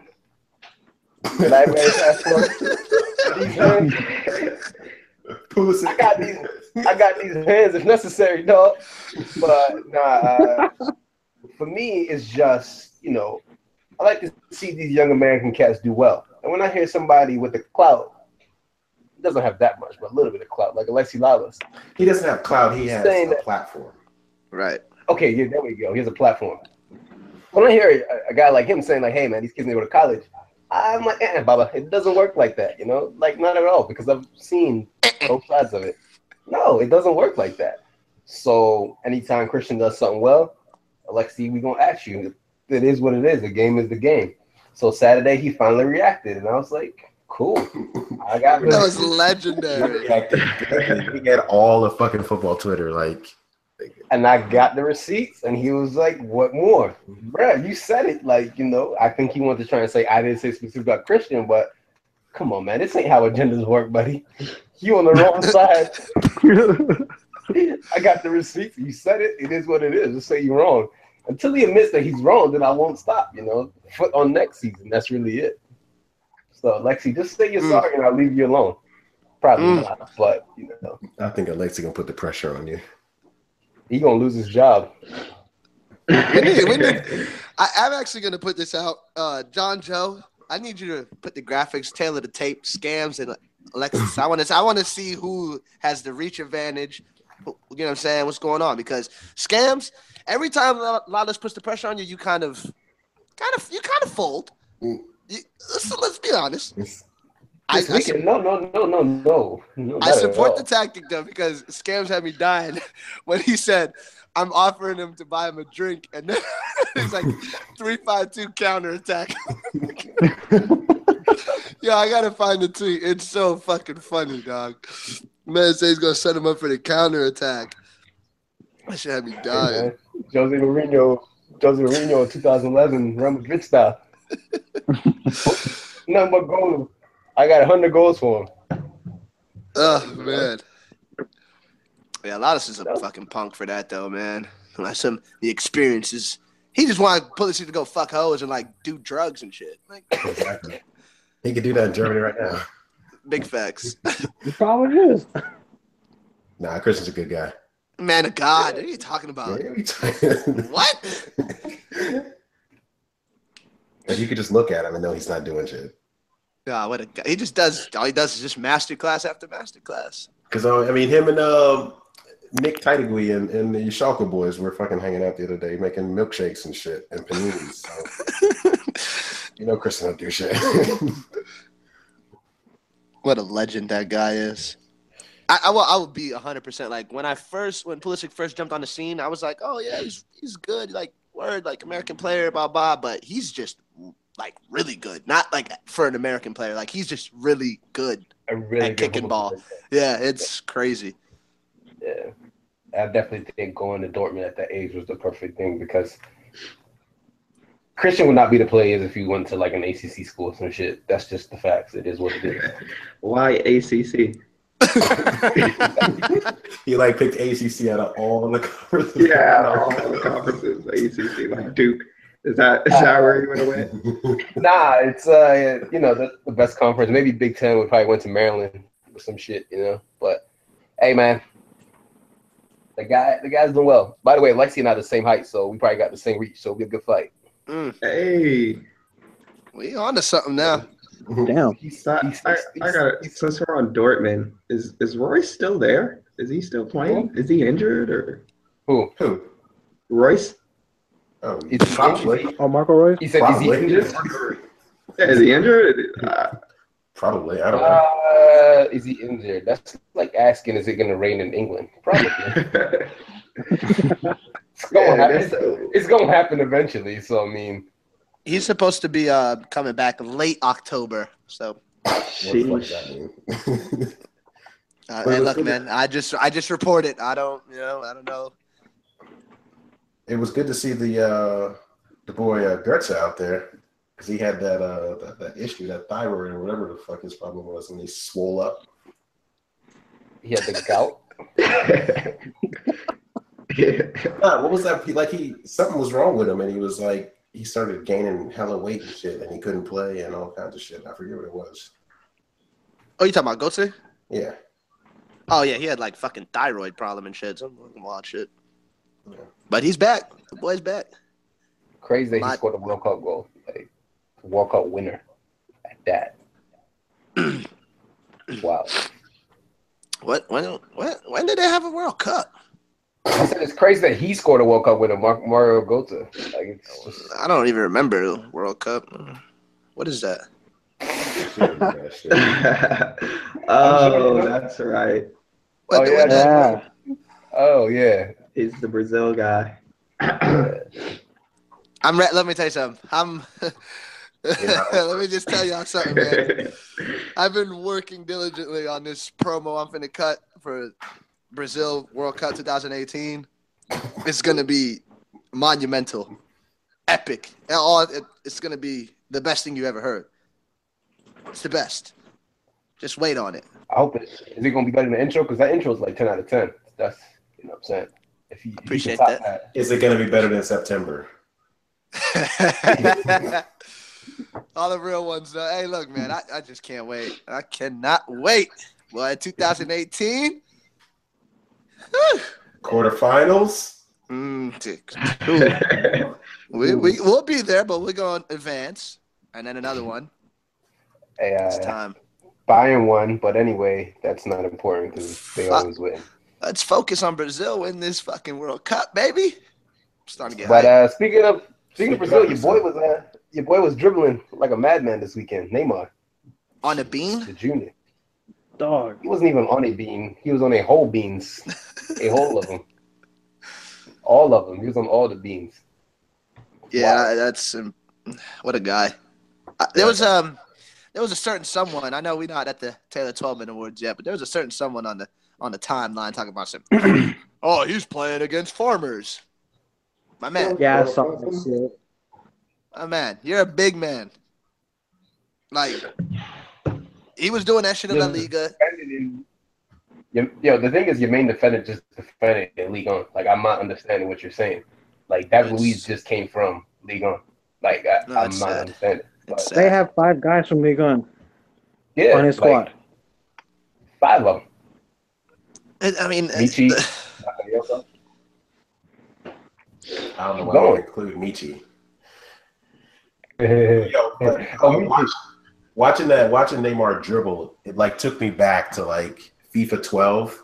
That I already asked for? These hands, Pulisic. I got these. I got these hands if necessary, dog. But nah, uh, for me, it's just you know, I like to see these young American cats do well. And when I hear somebody with the clout, doesn't have that much, but a little bit of clout, like Alexi Lalas. He doesn't have cloud. He has Saying a that- platform. Right. Okay, yeah, there we go. He has a platform. When I hear a, a guy like him saying like, "Hey, man, these kids need to go to college," I'm like, "Eh, Baba, it doesn't work like that." You know, like not at all, because I've seen both sides of it. No, it doesn't work like that. So anytime Christian does something well, Alexi, we gonna ask you. It is what it is. The game is the game. So Saturday he finally reacted, and I was like, "Cool, I got That was legendary. reacted good. He had all the fucking football Twitter. Like, and I got the receipts, and he was like, "What more, Bruh, You said it. Like you know, I think he wanted to try and say I didn't say specific about Christian, but come on, man, this ain't how agendas work, buddy. You on the wrong side. I got the receipts. You said it. It is what it is. Just say you're wrong. Until he admits that he's wrong, then I won't stop. You know, foot on next season. That's really it. So, Lexi, just say you're Mm. sorry, and I'll leave you alone. Probably Mm. not, but you know. I think Alexi gonna put the pressure on you. he gonna lose his job. we need, we need, I, I'm actually gonna put this out. Uh, John Joe, I need you to put the graphics, tailor the tape, scams, and Alexis. I want to. I want to see who has the reach advantage. You know what I'm saying? What's going on? Because scams. Every time Lalas puts the pressure on you, you kind of, kind of, you kind of fold. Mm. You, let's, let's be honest. I, I, I, I, no, no, no, no, no. no I support the tactic though because scams had me dying when he said, "I'm offering him to buy him a drink," and then it's like three five two counter attack. yeah, I gotta find the tweet. It's so fucking funny, dog. Man says he's gonna set him up for the counter attack. That should have me dying. Hey, Jose Mourinho, Jose Mourinho, 2011, Real Madrid style. Nothing but goals. I got 100 goals for him. Oh man. Yeah, Lottis is a fucking punk for that though, man. Like some the experiences. He just wanted Pulisic to go fuck hoes and like do drugs and shit. Like exactly. He could do that in Germany right now. Big facts. He probably is. Nah, Christian's a good guy. Man of God, what are you talking about? what? And you could just look at him and know he's not doing shit. Yeah, what a guy. He just does all he does is just master class after master class. Because I mean, him and uh, Nick Titigui and, and the Schalke boys were fucking hanging out the other day, making milkshakes and shit and paninis. So you know, Christian don't do shit. what a legend that guy is. I, I will. I would be hundred percent like when I first when Pulisic first jumped on the scene. I was like, oh yeah, he's he's good. Like word, like American player, blah blah. But he's just like really good. Not like for an American player. Like he's just really good really at kicking ball. Yeah, it's crazy. Yeah, I definitely think going to Dortmund at that age was the perfect thing because Christian would not be the player if he went to like an ACC school or some shit. That's just the facts. It is what it is. Why ACC? He like picked ACC out of all the conferences. Yeah, all the conferences, ACC, like Duke. Is that is that where you would have went? nah, it's uh you know the, the best conference. Maybe Big Ten would probably went to Maryland or some shit, you know. But hey, man, the guy the guy's doing well. By the way, Lexi and I are the same height, so we probably got the same reach, so it'll be a good fight. Mm. Hey, we on to something now. Damn. He's, I, I, I got since we're on Dortmund, is is Reus still there? Is he still playing? Is he injured or who? Who? Reus? Oh, is he probably. Oh, Marco Reus. He said, Probably. "Is he injured?" Yeah, is he injured? Uh, Probably. I don't know. Uh, is he injured? That's like asking, is it going to rain in England? Probably. it's going Yeah, to happen. It's going to happen eventually. So I mean, He's supposed to be uh coming back late October. So What the fuck does that mean? uh, hey, look, good man, I just I just report it. I don't you know I don't know. it was good to see the uh, the boy uh, Götze out there because he had that, uh, that that issue, that thyroid or whatever the fuck his problem was, and he swole up. he had the gout. Nah, what was that? He, like he something was wrong with him, and he was like he started gaining hella weight and shit, and he couldn't play and all kinds of shit. I forget what it was. Oh, you talking about Goetze? Yeah, Oh yeah, he had like fucking thyroid problem and shit. Some fucking wild shit. Yeah. But he's back. The boy's back. Crazy that My- he scored a World Cup goal, like World Cup winner at that. wow. What when when when did they have a World Cup? I said it's crazy that he scored a World Cup winner, Mar- Mario Götze. Like just, I don't even remember World Cup. What is that? That oh, that's right. What, Oh, yeah, Yeah. oh yeah. He's the Brazil guy. I'm re- let me tell you something. I'm let me just tell y'all something, man. I've been working diligently on this promo I'm finna cut for Brazil World Cup 2018. It's gonna be monumental, epic. And all it's gonna be the best thing you ever heard. It's the best. Just wait on it. I hope it is Is it gonna be better than the intro because that intro is like ten out of ten. That's you know what I'm saying. If you if you can Appreciate that. Is it going to be better than September? All the real ones, though. Hey, look, man, I, I just can't wait. I cannot wait. Well, 2018. Whew. Quarterfinals. Mm, t- we, we, we'll be there, but we're going to advance. And then another one. Hey, It's uh, time. Bayern won, but anyway, that's not important because they Fuck. always win. Let's focus on Brazil in this fucking World Cup, baby. starting to get But uh, speaking of speaking of Brazil, your boy was uh, your boy was dribbling like a madman this weekend. Neymar, on a bean. the junior. Dog. He wasn't even on a bean. He was on a whole beans, a whole of them, all of them. He was on all the beans. Yeah, that's um, what a guy. Uh, there was um, there was a certain someone. I know we're not at the Taylor Twellman Awards yet, but there was a certain someone on the on the timeline talking about some. oh, he's playing against farmers. My man, Yeah, something. saw that my man, you're a big man. Like he was doing that shit in La Liga. Defended in- Yo, yo, the thing is, your main defender just defended in Ligue 1. Like, I'm not understanding what you're saying. Like, that It's- Luis just came from Ligue 1. Like, I, No, I'm not sad. understanding. But, They have five guys from Ligue 1 yeah, on his like, squad. five of them. And, I mean, Michi. I don't know why Going. they include Michi. Yo, but, uh, watch- watching that, watching Neymar dribble, it like took me back to like FIFA 12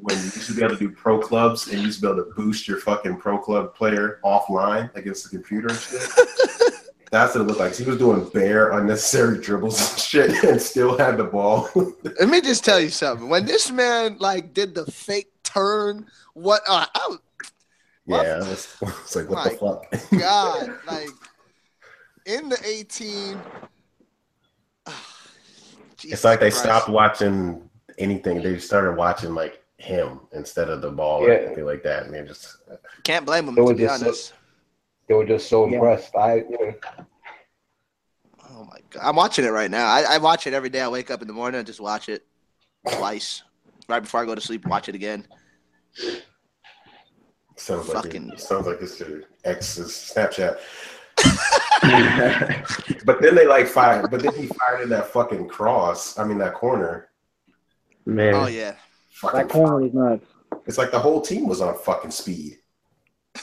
when you used to be able to do pro clubs and you used to be able to boost your fucking pro club player offline against the computer and shit. That's what it looked like. He was doing bare unnecessary dribbles and shit and still had the ball. Let me just tell you something. When this man like did the fake turn, what? Uh, I was, yeah, it's, it's like what the fuck. God, like in the 18. It's like they Jesus stopped watching anything. They started watching like him instead of the ball or anything like that. And they just Can't blame him It to was be just so- They were just so Yeah. impressed. I, you know, Oh my god, I'm watching it right now. I, I watch it every day. I wake up in the morning and just watch it twice. Right before I go to sleep, watch it again. sounds like it, sounds like it's your ex's Snapchat. but then they like fired. But then he fired in that fucking cross. I mean that corner. Man, Oh yeah. Fucking That corner was nuts. It's like the whole team was on a fucking speed.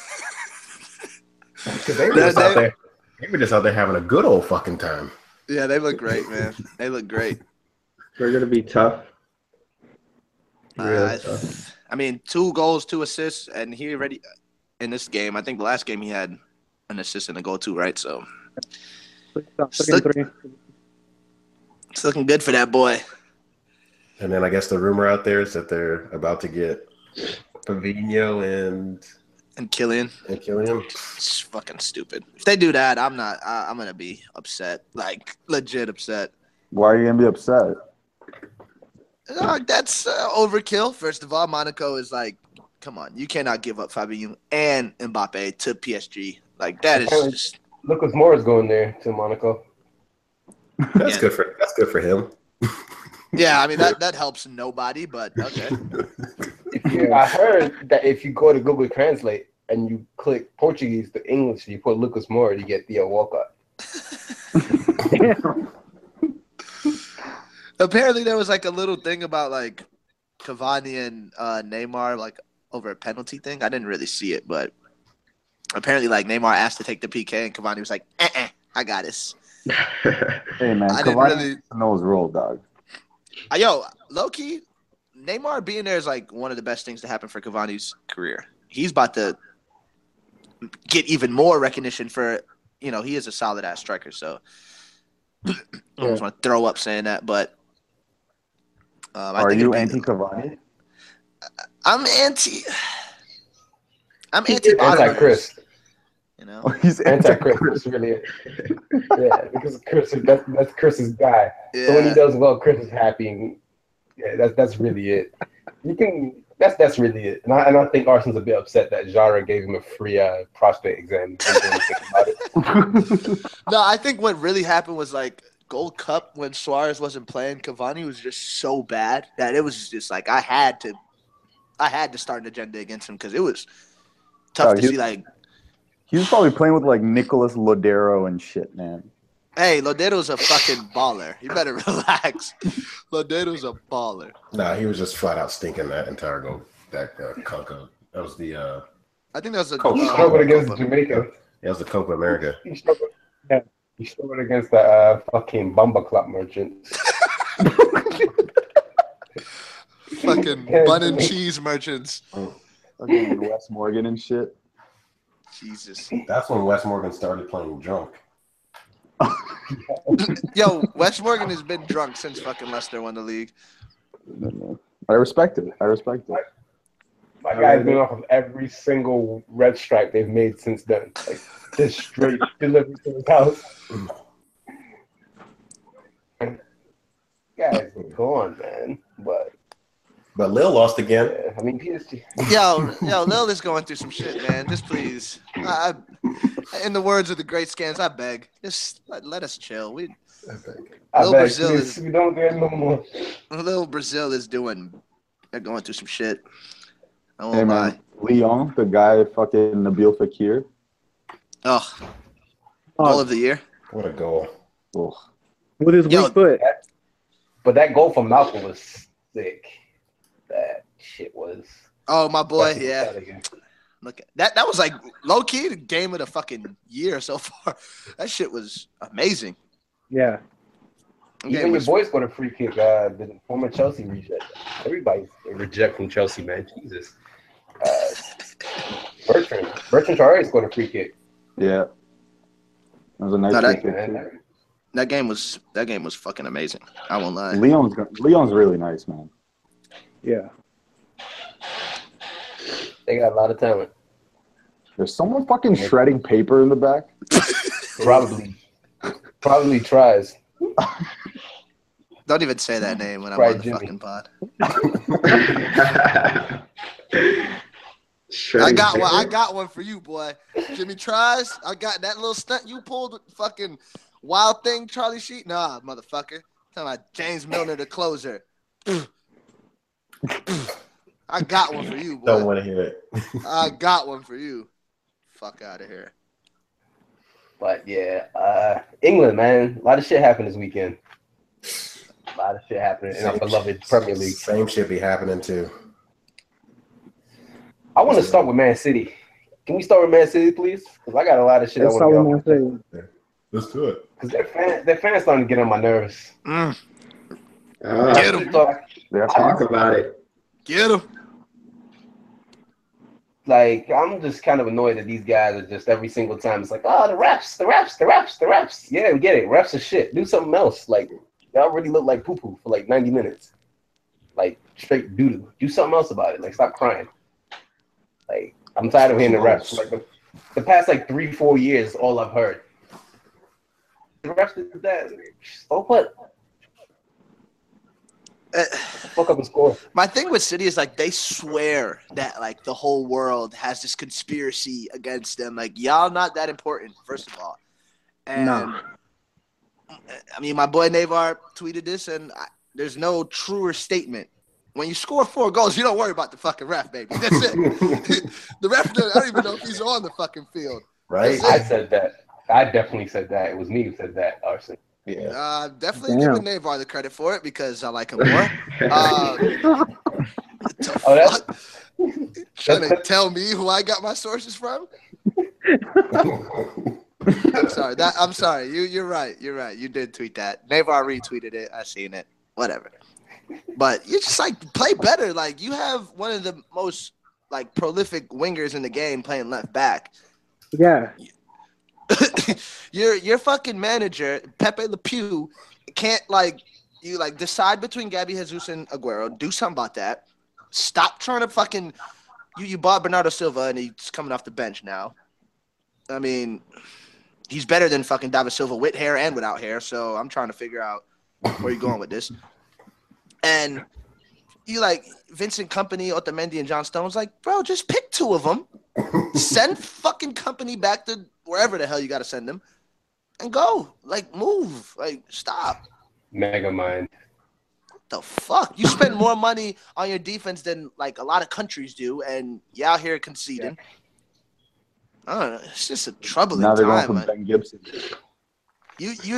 Because they were They- just out they- there. They were just out there having a good old fucking time. Yeah, they look great, man. They look great. They're gonna be tough. Really Uh, tough. I mean, two goals, two assists, and he already in this game. I think the last game he had an assist and a goal too, right? So Three and Slick- it's looking good for that boy. And then I guess the rumor out there is that they're about to get Fabinho and And Kylian, and Kylian. it's fucking stupid. If they do that, I'm not. I, I'm gonna be upset, like legit upset. Why are you gonna be upset? Uh, that's uh, overkill. First of all, Monaco is like, come on, you cannot give up Fabinho and Mbappe to PSG. Like that is just Lucas Moura is going there to Monaco. That's Yeah. good for that's good for him. yeah. I mean that that helps nobody, but okay. If you, I heard that if you go to Google Translate and you click Portuguese to English, you put Lucas Moura, you get Theo Walcott. Apparently, there was like a little thing about like Cavani and uh, Neymar like over a penalty thing. I didn't really see it, but apparently, like Neymar asked to take the PK, and Cavani was like, eh, "I got this." Hey man, I Cavani really- knows rules, dog. Uh, yo, low key, Neymar being there is like one of the best things to happen for Cavani's career. He's about to get even more recognition for, you know, he is a solid ass striker. So I almost want to throw up saying that, but um, I Are think you anti Cavani? I'm anti. I'm anti. Anti Chris. You know, He's Anti Chris. That's really it. Yeah, because Chris, that's, that's Chris's guy. Yeah. So when he does well, Chris is happy. And yeah, that's that's really it. You can. That's that's really it. And I, and I think Arsenal's a bit upset that Jara gave him a free uh, prospect exam. Think. No, I think what really happened was like Gold Cup when Suarez wasn't playing. Cavani was just so bad that it was just like I had to, I had to start an agenda against him because it was tough Oh, to he- see. Like, He was probably playing with like Nicholas Lodeiro and shit, man. hey, Lodeiro's a fucking baller. You better relax. Lodeiro's a baller. Nah, he was just flat out stinking that entire goal that uh, Conco That was the uh, I think that was the Coach. He uh, struggled against Copa. Jamaica. that was the Copa America. He struggled. Yeah. He struggled against the uh, fucking Bumba Club merchants. fucking bun and cheese merchants. Fucking Wes Morgan and shit. Jesus. That's when Wes Morgan started playing drunk. Yo, Wes Morgan has been drunk since fucking Leicester won the league. I respect it. I respect it. My guy's been off of every single red stripe they've made since then. Like just straight delivered to his house. Guys, are gone, man. But But Lille lost again. I mean, PSG. Yo, yo, Lille is going through some shit, man. Just please, I, I, in the words of the great scans, I beg, just let, let us chill. We, I Lil bet Brazil we- is- we don't get no more. Lil Brazil is doing, they're going through some shit. I won't Hey lie. man, Leon, the guy fucking Nabil Fekir. Oh, goal of the year. What a goal. Oh, With his Yo. weak foot. But that goal from Malcom was sick. That shit was. Oh, my boy, yeah. exciting. Look, at- that that was like low key the game of the fucking year so far. That shit was amazing. Yeah. Even game your was- boy scored a free kick. Uh, the former Chelsea reject. Everybody's a reject from Chelsea, man. Jesus. Uh, Bertrand. Bertrand Traore scored a free kick. yeah. That was a nice No, that- kick. Man, that game was that game was fucking amazing. I won't lie. Leon's Leon's really nice, man. Yeah. they got a lot of talent. There's someone fucking shredding paper in the back. Probably, probably tries. Don't even say that name when I'm Right, on the Jimmy. fucking pod. Shredding I got one. I got one for you, boy. Jimmy tries. I got that little stunt you pulled with fucking wild thing, Charlie Sheet. Nah, motherfucker. Talking about James Milner, the closer. I got one for you, Don't want to hear it. I got one for you. Fuck out of here. But yeah, uh, England, man, a lot of shit happened this weekend. A lot of shit happening in our beloved Premier League. Same shit be happening too. I want to start with Man City. Can we start with Man City, please? Because I got a lot of shit That's I all I'm want gonna to say. Let's do it. Because their fans, their fans starting to get on my nerves. Mm, Ah, Get him. They're talk about it. get him. Like, I'm just kind of annoyed that these guys are just every single time. It's like, oh, the refs, the refs, the refs, the refs. Yeah, we get it. Refs are shit. Do something else. Like, y'all really look like poo poo for like 90 minutes. Like, straight doo doo. Do something else about it. Like, stop crying. Like, I'm tired of hearing the refs. Like, the, the past like three, four years, all I've heard. The refs did that. So what? Uh, Fuck up and score. My thing with City is like they swear that like the whole world has this conspiracy against them. Like y'all not that important, first of all. And No. I mean, my boy Navar tweeted this, and I, there's no truer statement. When you score four goals, you don't worry about the fucking ref, baby. That's it. the ref, I don't even know if he's on the fucking field. Right? I said that. I definitely said that. It was me who said that, Arson. Yeah. Uh, definitely Damn. giving Navar the credit for it because I like him more. Uh, Oh, that's- fuck? Trying to tell me who I got my sources from? I'm sorry. That I'm sorry. You you're right. You're right. You did tweet that. Navar retweeted it. I seen it. Whatever. But you just like play better. Like you have one of the most like prolific wingers in the game playing left back. Yeah. your your fucking manager Pepe Le Pew can't like you like decide between Gabby Jesus and Aguero. Do something about that. Stop trying to fucking you you bought Bernardo Silva and he's coming off the bench now. I mean, he's better than fucking David Silva with hair and without hair. So I'm trying to figure out where you're going with this. And you like Vincent Kompany, Otamendi, and John Stones. Like, bro, just pick two of them. Send fucking Kompany back to wherever the hell you got to send them, and go. Like, move. Like, stop. Mega mind. The fuck? You spend more money on your defense than like a lot of countries do, and you out here conceding. I don't know. It's just a troubling Now they're going time. from. Ben Gibson. You you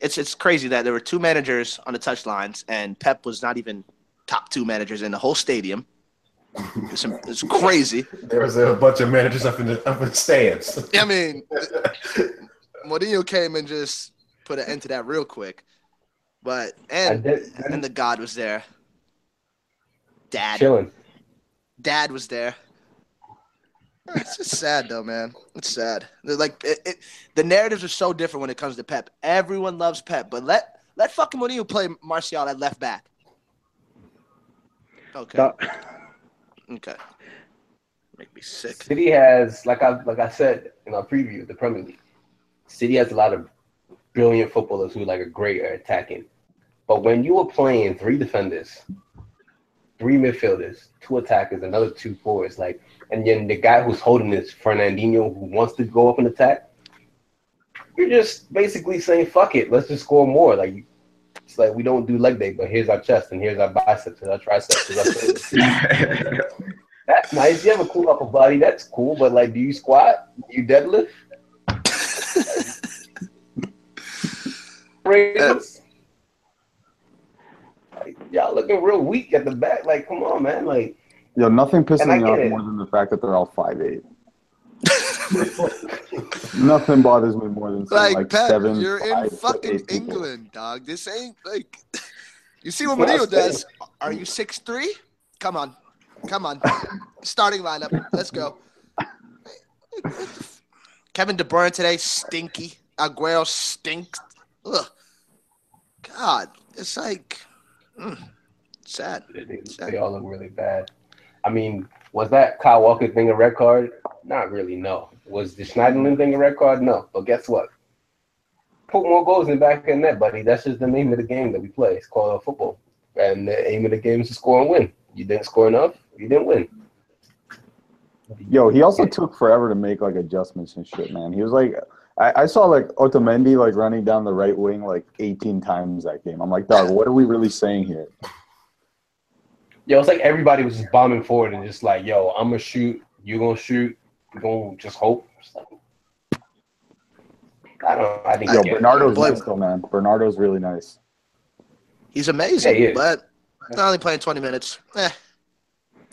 it's it's crazy that there were two managers on the touchlines and Pep was not even top two managers in the whole stadium. It's, it's crazy. There was a bunch of managers up in the up in the stands. I mean, Mourinho came and just put an end to that real quick. But and did, and the God was there. Dad, chilling. Dad was there. It's just sad though, man. It's sad. They're like it, it, the narratives are so different when it comes to Pep. Everyone loves Pep, but let let fucking Mourinho play Martial at left back. Okay. That- Okay. Make me sick. City has, like I like I said in our preview, the Premier League. City has a lot of brilliant footballers who like are great at attacking. But when you are playing three defenders, three midfielders, two attackers, another two forwards, like, and then the guy who's holding is Fernandinho, who wants to go up and attack. You're just basically saying, "Fuck it, let's just score more." Like, it's like we don't do leg day, but here's our chest and here's our biceps and our triceps. and our shoulders. That's nice. You have a cool upper body. That's cool. But like, do you squat? Do you deadlift? Raises? Like, y'all looking real weak at the back. Like, come on, man. Like, Yo, nothing pisses me off it. more than the fact that they're all five eight. Nothing bothers me more than Like, like, Pep, seven. you're in fucking eight people. England, dog. This ain't like you see what That's Mourinho what does. Are you six three? Come on, come on. Starting lineup. Let's go. Kevin De Bruyne today stinky. Aguero stinks. Ugh. God, it's like mm, sad. they, they all look really bad. I mean, was that Kyle Walker thing a red card? Not really, no. Was the Schneiderlin thing a red card? No. But guess what? Put more goals in the back of the net, buddy. That's just the name of the game that we play. It's called uh, football. And the aim of the game is to score and win. You didn't score enough, you didn't win. Yo, he also took forever to make like adjustments and shit, man. He was like, I, I saw like Otamendi like running down the right wing like 18 times that game. I'm like, dog, what are we really saying here? Yo, it's like everybody was just bombing forward and just like, yo, I'm gonna shoot, you gonna shoot, you gonna just hope. It's I don't. I think Yo, I get it. Bernardo's Boy- nice though, man. Bernardo's really nice. He's amazing, Yeah, he but not only playing 20 minutes. Eh.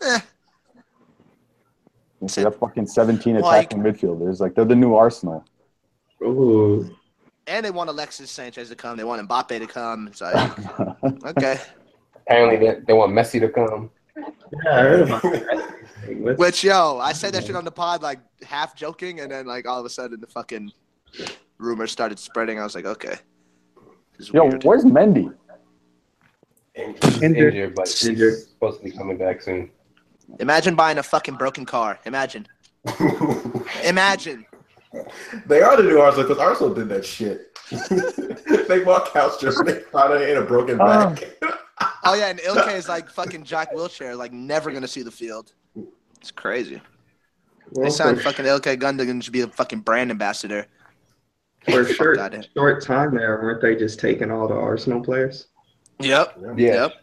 Eh. They that fucking 17 Like- attacking midfielders. Like they're the new Arsenal. Ooh. And they want Alexis Sanchez to come. They want Mbappe to come. It's like, okay. Apparently, they, they want Messi to come. Yeah, I heard about that. What's- Which yo, I said that shit on the pod like half joking, and then like all of a sudden the fucking rumors started spreading. I was like, okay, Yo, weird. where's Mendy? He's Injured. injured, but he's Injured. supposed to be coming back soon. Imagine buying a fucking broken car. Imagine, imagine. they are the new Arsenal because Arsenal did that shit. they bought Källström. They found it in a broken uh. back. Oh yeah, and Ilkay is like fucking Jack Wilshere, like never gonna see the field. It's crazy. They well, signed for, fucking Ilkay Gundogan to be a fucking brand ambassador. for a short, short time there, weren't they just taking all the Arsenal players? Yep. Yeah. Yep.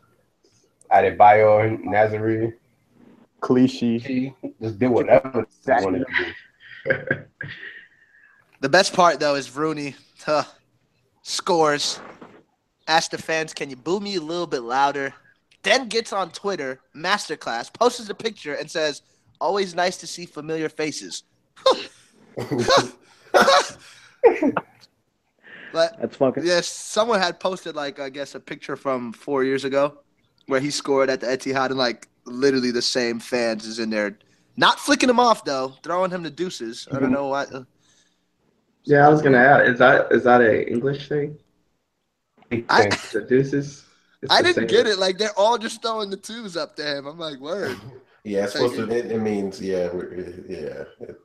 Adebayor, Nasri, Clichy. he just did whatever they wanted to do. The best part though is Rooney huh, scores. Ask the fans, can you boo me a little bit louder? Then gets on Twitter, masterclass, posts a picture and says, "Always nice to see familiar faces." but That's fucking. yes, someone had posted like I guess a picture from four years ago where he scored at the Etihad and like literally the same fans is in there, not flicking him off though, throwing him the deuces. I don't mm-hmm. know why. Uh, yeah, I was gonna add. Is that is that a English thing? I, The deuces. It's I didn't same. get it. Like they're all just throwing the twos up to him. I'm like, word. Yeah, it's supposed to. It, it means yeah, we're, yeah. It,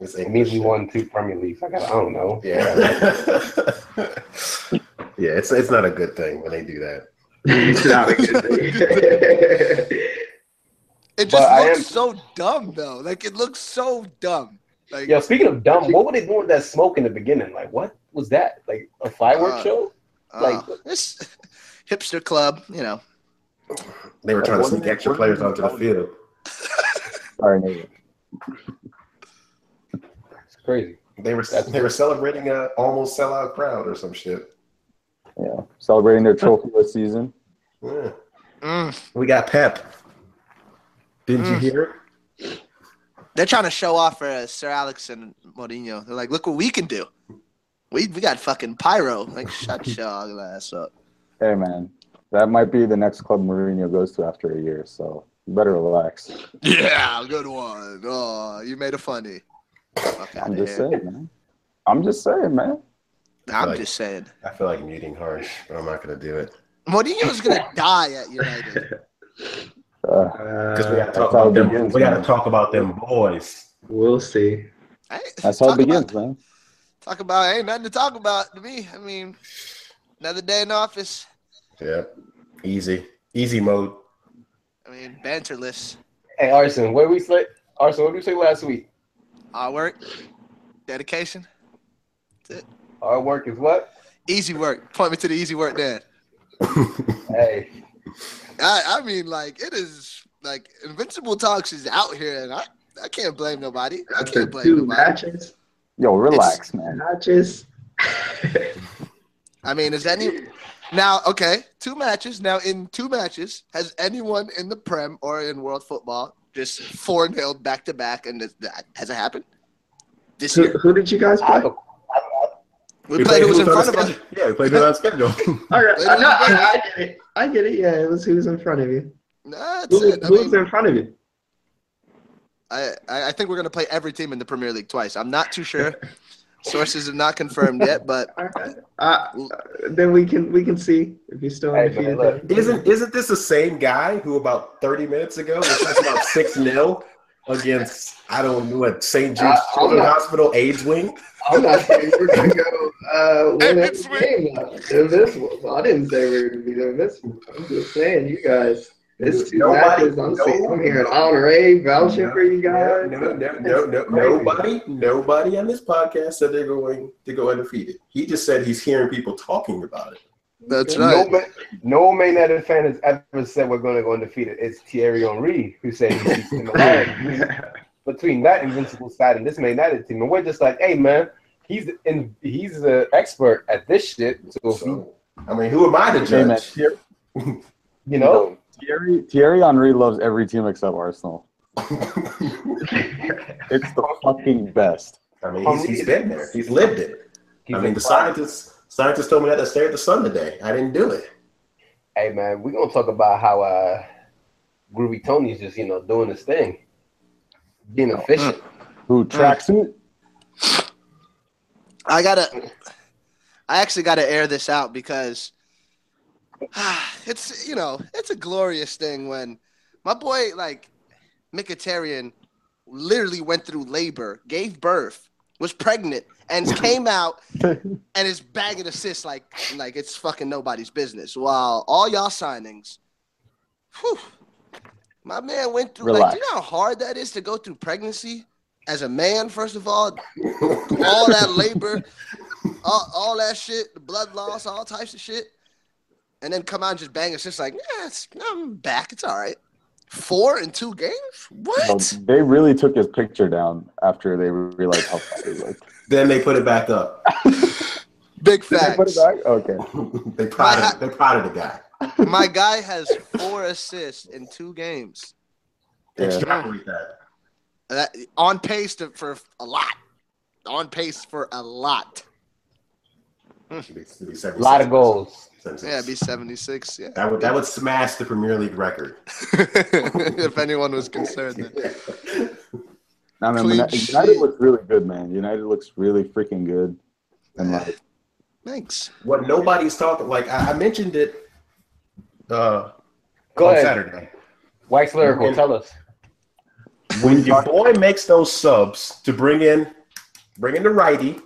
it's It means we won two Premier Leagues. I got. I don't know. Yeah. yeah, it's it's not a good thing when they do that. It's not a good thing. It just I looks am- so dumb though. Like it looks so dumb. Like Yo, speaking of dumb, what were they doing with that smoke in the beginning? Like, what was that? Like a fireworks Uh, show? uh, like- this hipster club, you know. They were trying to sneak extra players onto the field. Sorry, nigga. It's crazy. They were they were celebrating a almost sellout crowd or some shit. Yeah, celebrating their trophy this season. Yeah. Mm. We got Pep. Didn't you Mm. hear it? They're trying to show off for uh, Sir Alex and Mourinho. They're like, look what we can do. We we got fucking pyro. Like, shut your ugly ass up. Hey man, that might be the next club Mourinho goes to after a year. So you better relax. Yeah, good one. Oh, you made it funny. I'm outta just here. saying, man. I'm just saying, man. I'm Like- just saying. I feel like muting harsh, but I'm not gonna do it Mourinho's gonna die at United. Uh, because we gotta talk about them. begins, we gotta man. talk about them boys. We'll see. Hey, that's how it begins, About, man. talk about ain't nothing to talk about to me. I mean, another day in office. Yeah, easy, easy mode. I mean, banterless. Hey, Arson, what did we say? Arson, what did we say last week? Hard work, dedication, That's it. Hard work is what? easy work. Point me to the easy work, Dan. Hey, I, I mean, like it is like Invincible Talks is out here, and I, I can't blame nobody. I can't blame two nobody. matches, Yo, relax, man. matches. I mean, is any now okay? Two matches now. In two matches, has anyone in the Prem or in World Football just four nil back to back, and that has it happened this who, year? who did you guys I, play? We, played who was in front of the us. Yeah, we played it on schedule. All right, They I, no, I, I get it. I get it. Yeah, it was who was in front of you. Nah, Who, it. I, who was in front of you? I, I I think we're gonna play every team in the Premier League twice. I'm not too sure. Sources have not confirmed yet, but All right. Uh, then we can we can see if you're still Hey, undefeated. man, look. Isn't isn't this the same guy who about 30 minutes ago was talking about six 0 against I don't know what St. Jude's I- I'm Children's not- Hospital AIDS wing? I'm not saying we're gonna go uh, win Hey, every Vince, game. uh, Invincible. I didn't say we're gonna be the invincible. I'm just saying you guys. It's two Nobody- matches. I'm no- saying I'm hearing honore vouching for you guys. No, no, no, no, no, nobody, nobody on this podcast said they're going to go undefeated. He just said he's hearing people talking about it. that's no, right. Man, no Man United fan has ever said we're going to go undefeated. It's Thierry Henry who said he's in the line. between that invincible side and this Man United team, and we're just like, hey man, he's in, he's the expert at this shit. So, So, I mean, who am I to judge? You know, Thierry, Thierry Henry loves every team except Arsenal. It's the fucking best. I mean, he's, he's been there. He's lived it. he's I mean, the prime- scientists scientists told me that to stare at the sun today. I didn't do it. Hey man, we're gonna talk about how uh Groovy Tony's just you know doing his thing, being efficient. Who tracks tracksuit? I gotta. I actually gotta air this out because it's you know it's a glorious thing when my boy like Mkhitaryan literally went through labor, gave birth, was pregnant, and came out and is bagging assists like like it's fucking nobody's business. While all y'all signings, whew, my man went through like Relax. do you know how hard that is to go through pregnancy as a man? First of all, all that labor, all, all that shit, the blood loss, all types of shit, and then come out and just bang assists like, yeah, it's, I'm back. It's all right. Four in two games? Well, What? they really took his picture down after they realized how fast he looked. Then they put it back up. Big Did they put facts. it back? Okay. they proud of, they proud of the guy. My guy has four assists in two games. Yeah. Extrapolate that. That, on pace to, for a lot. On pace for a lot. Should be- should be A lot of goals. 76. Yeah, it'd be 76. Yeah. That would that would smash the Premier League record. if anyone was concerned. Then. Nah, man, Clean United, sheet. United looks really good, man. United looks really freaking good. And like, Thanks. What nobody's talking like I, I mentioned it uh Go on ahead, Saturday. Wax Lyrical. Tell us. When your boy makes those subs to bring in bring in the righty,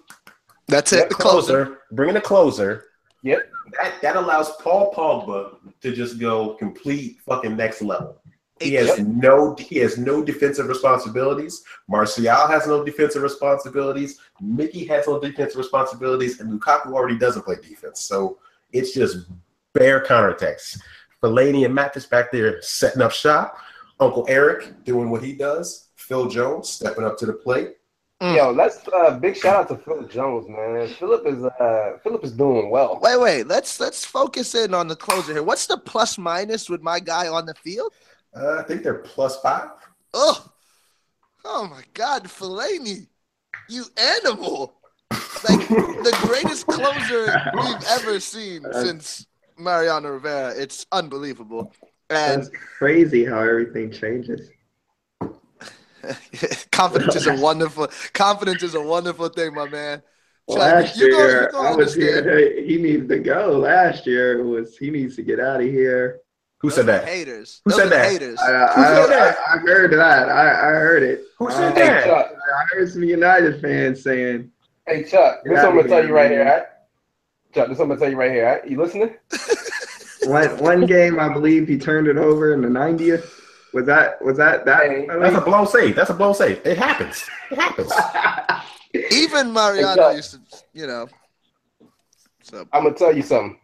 That's it. The closer. closer, bring in the closer, Yep. that, that allows Paul Pogba to just go complete fucking next level. He has no he has no defensive responsibilities. Martial has no defensive responsibilities. Mickey has no defensive responsibilities, and Lukaku already doesn't play defense. So it's just bare counterattacks. Fellaini and Matic back there setting up shop. Uncle Eric doing what he does. Phil Jones stepping up to the plate. Mm. Yo, let's uh, big shout out to Philip Jones, man. Philip is uh Philip is doing well. Wait, wait. Let's let's focus in on the closer here. What's the plus minus with my guy on the field? Uh, I think they're plus five. Oh, oh my God, Fellaini, you animal! Like the greatest closer we've ever seen since Mariano Rivera. It's unbelievable. And That's crazy how everything changes. confidence is a wonderful confidence is a wonderful thing, my man. Chuck, Last you gonna- you year, gonna I was here. He needs to go. Last year it was he needs to get out of here. Who said that? Haters. Who Those said that? Haters. I, I, Who said that? I heard that. I, I heard it. Who said Um, Hey, that? Chuck. I heard some United fans saying, Hey, Chuck. This Get what I'm gonna tell you right here. man. All right? Chuck, this what I'm gonna tell you right here. All right? You listening? one one game I believe he turned it over in the 90th. Was that was that that? Hey, That's a blow save. That's a blow save. It happens. It happens. Even Mariano Chuck. used to, you know. So I'm gonna tell you something.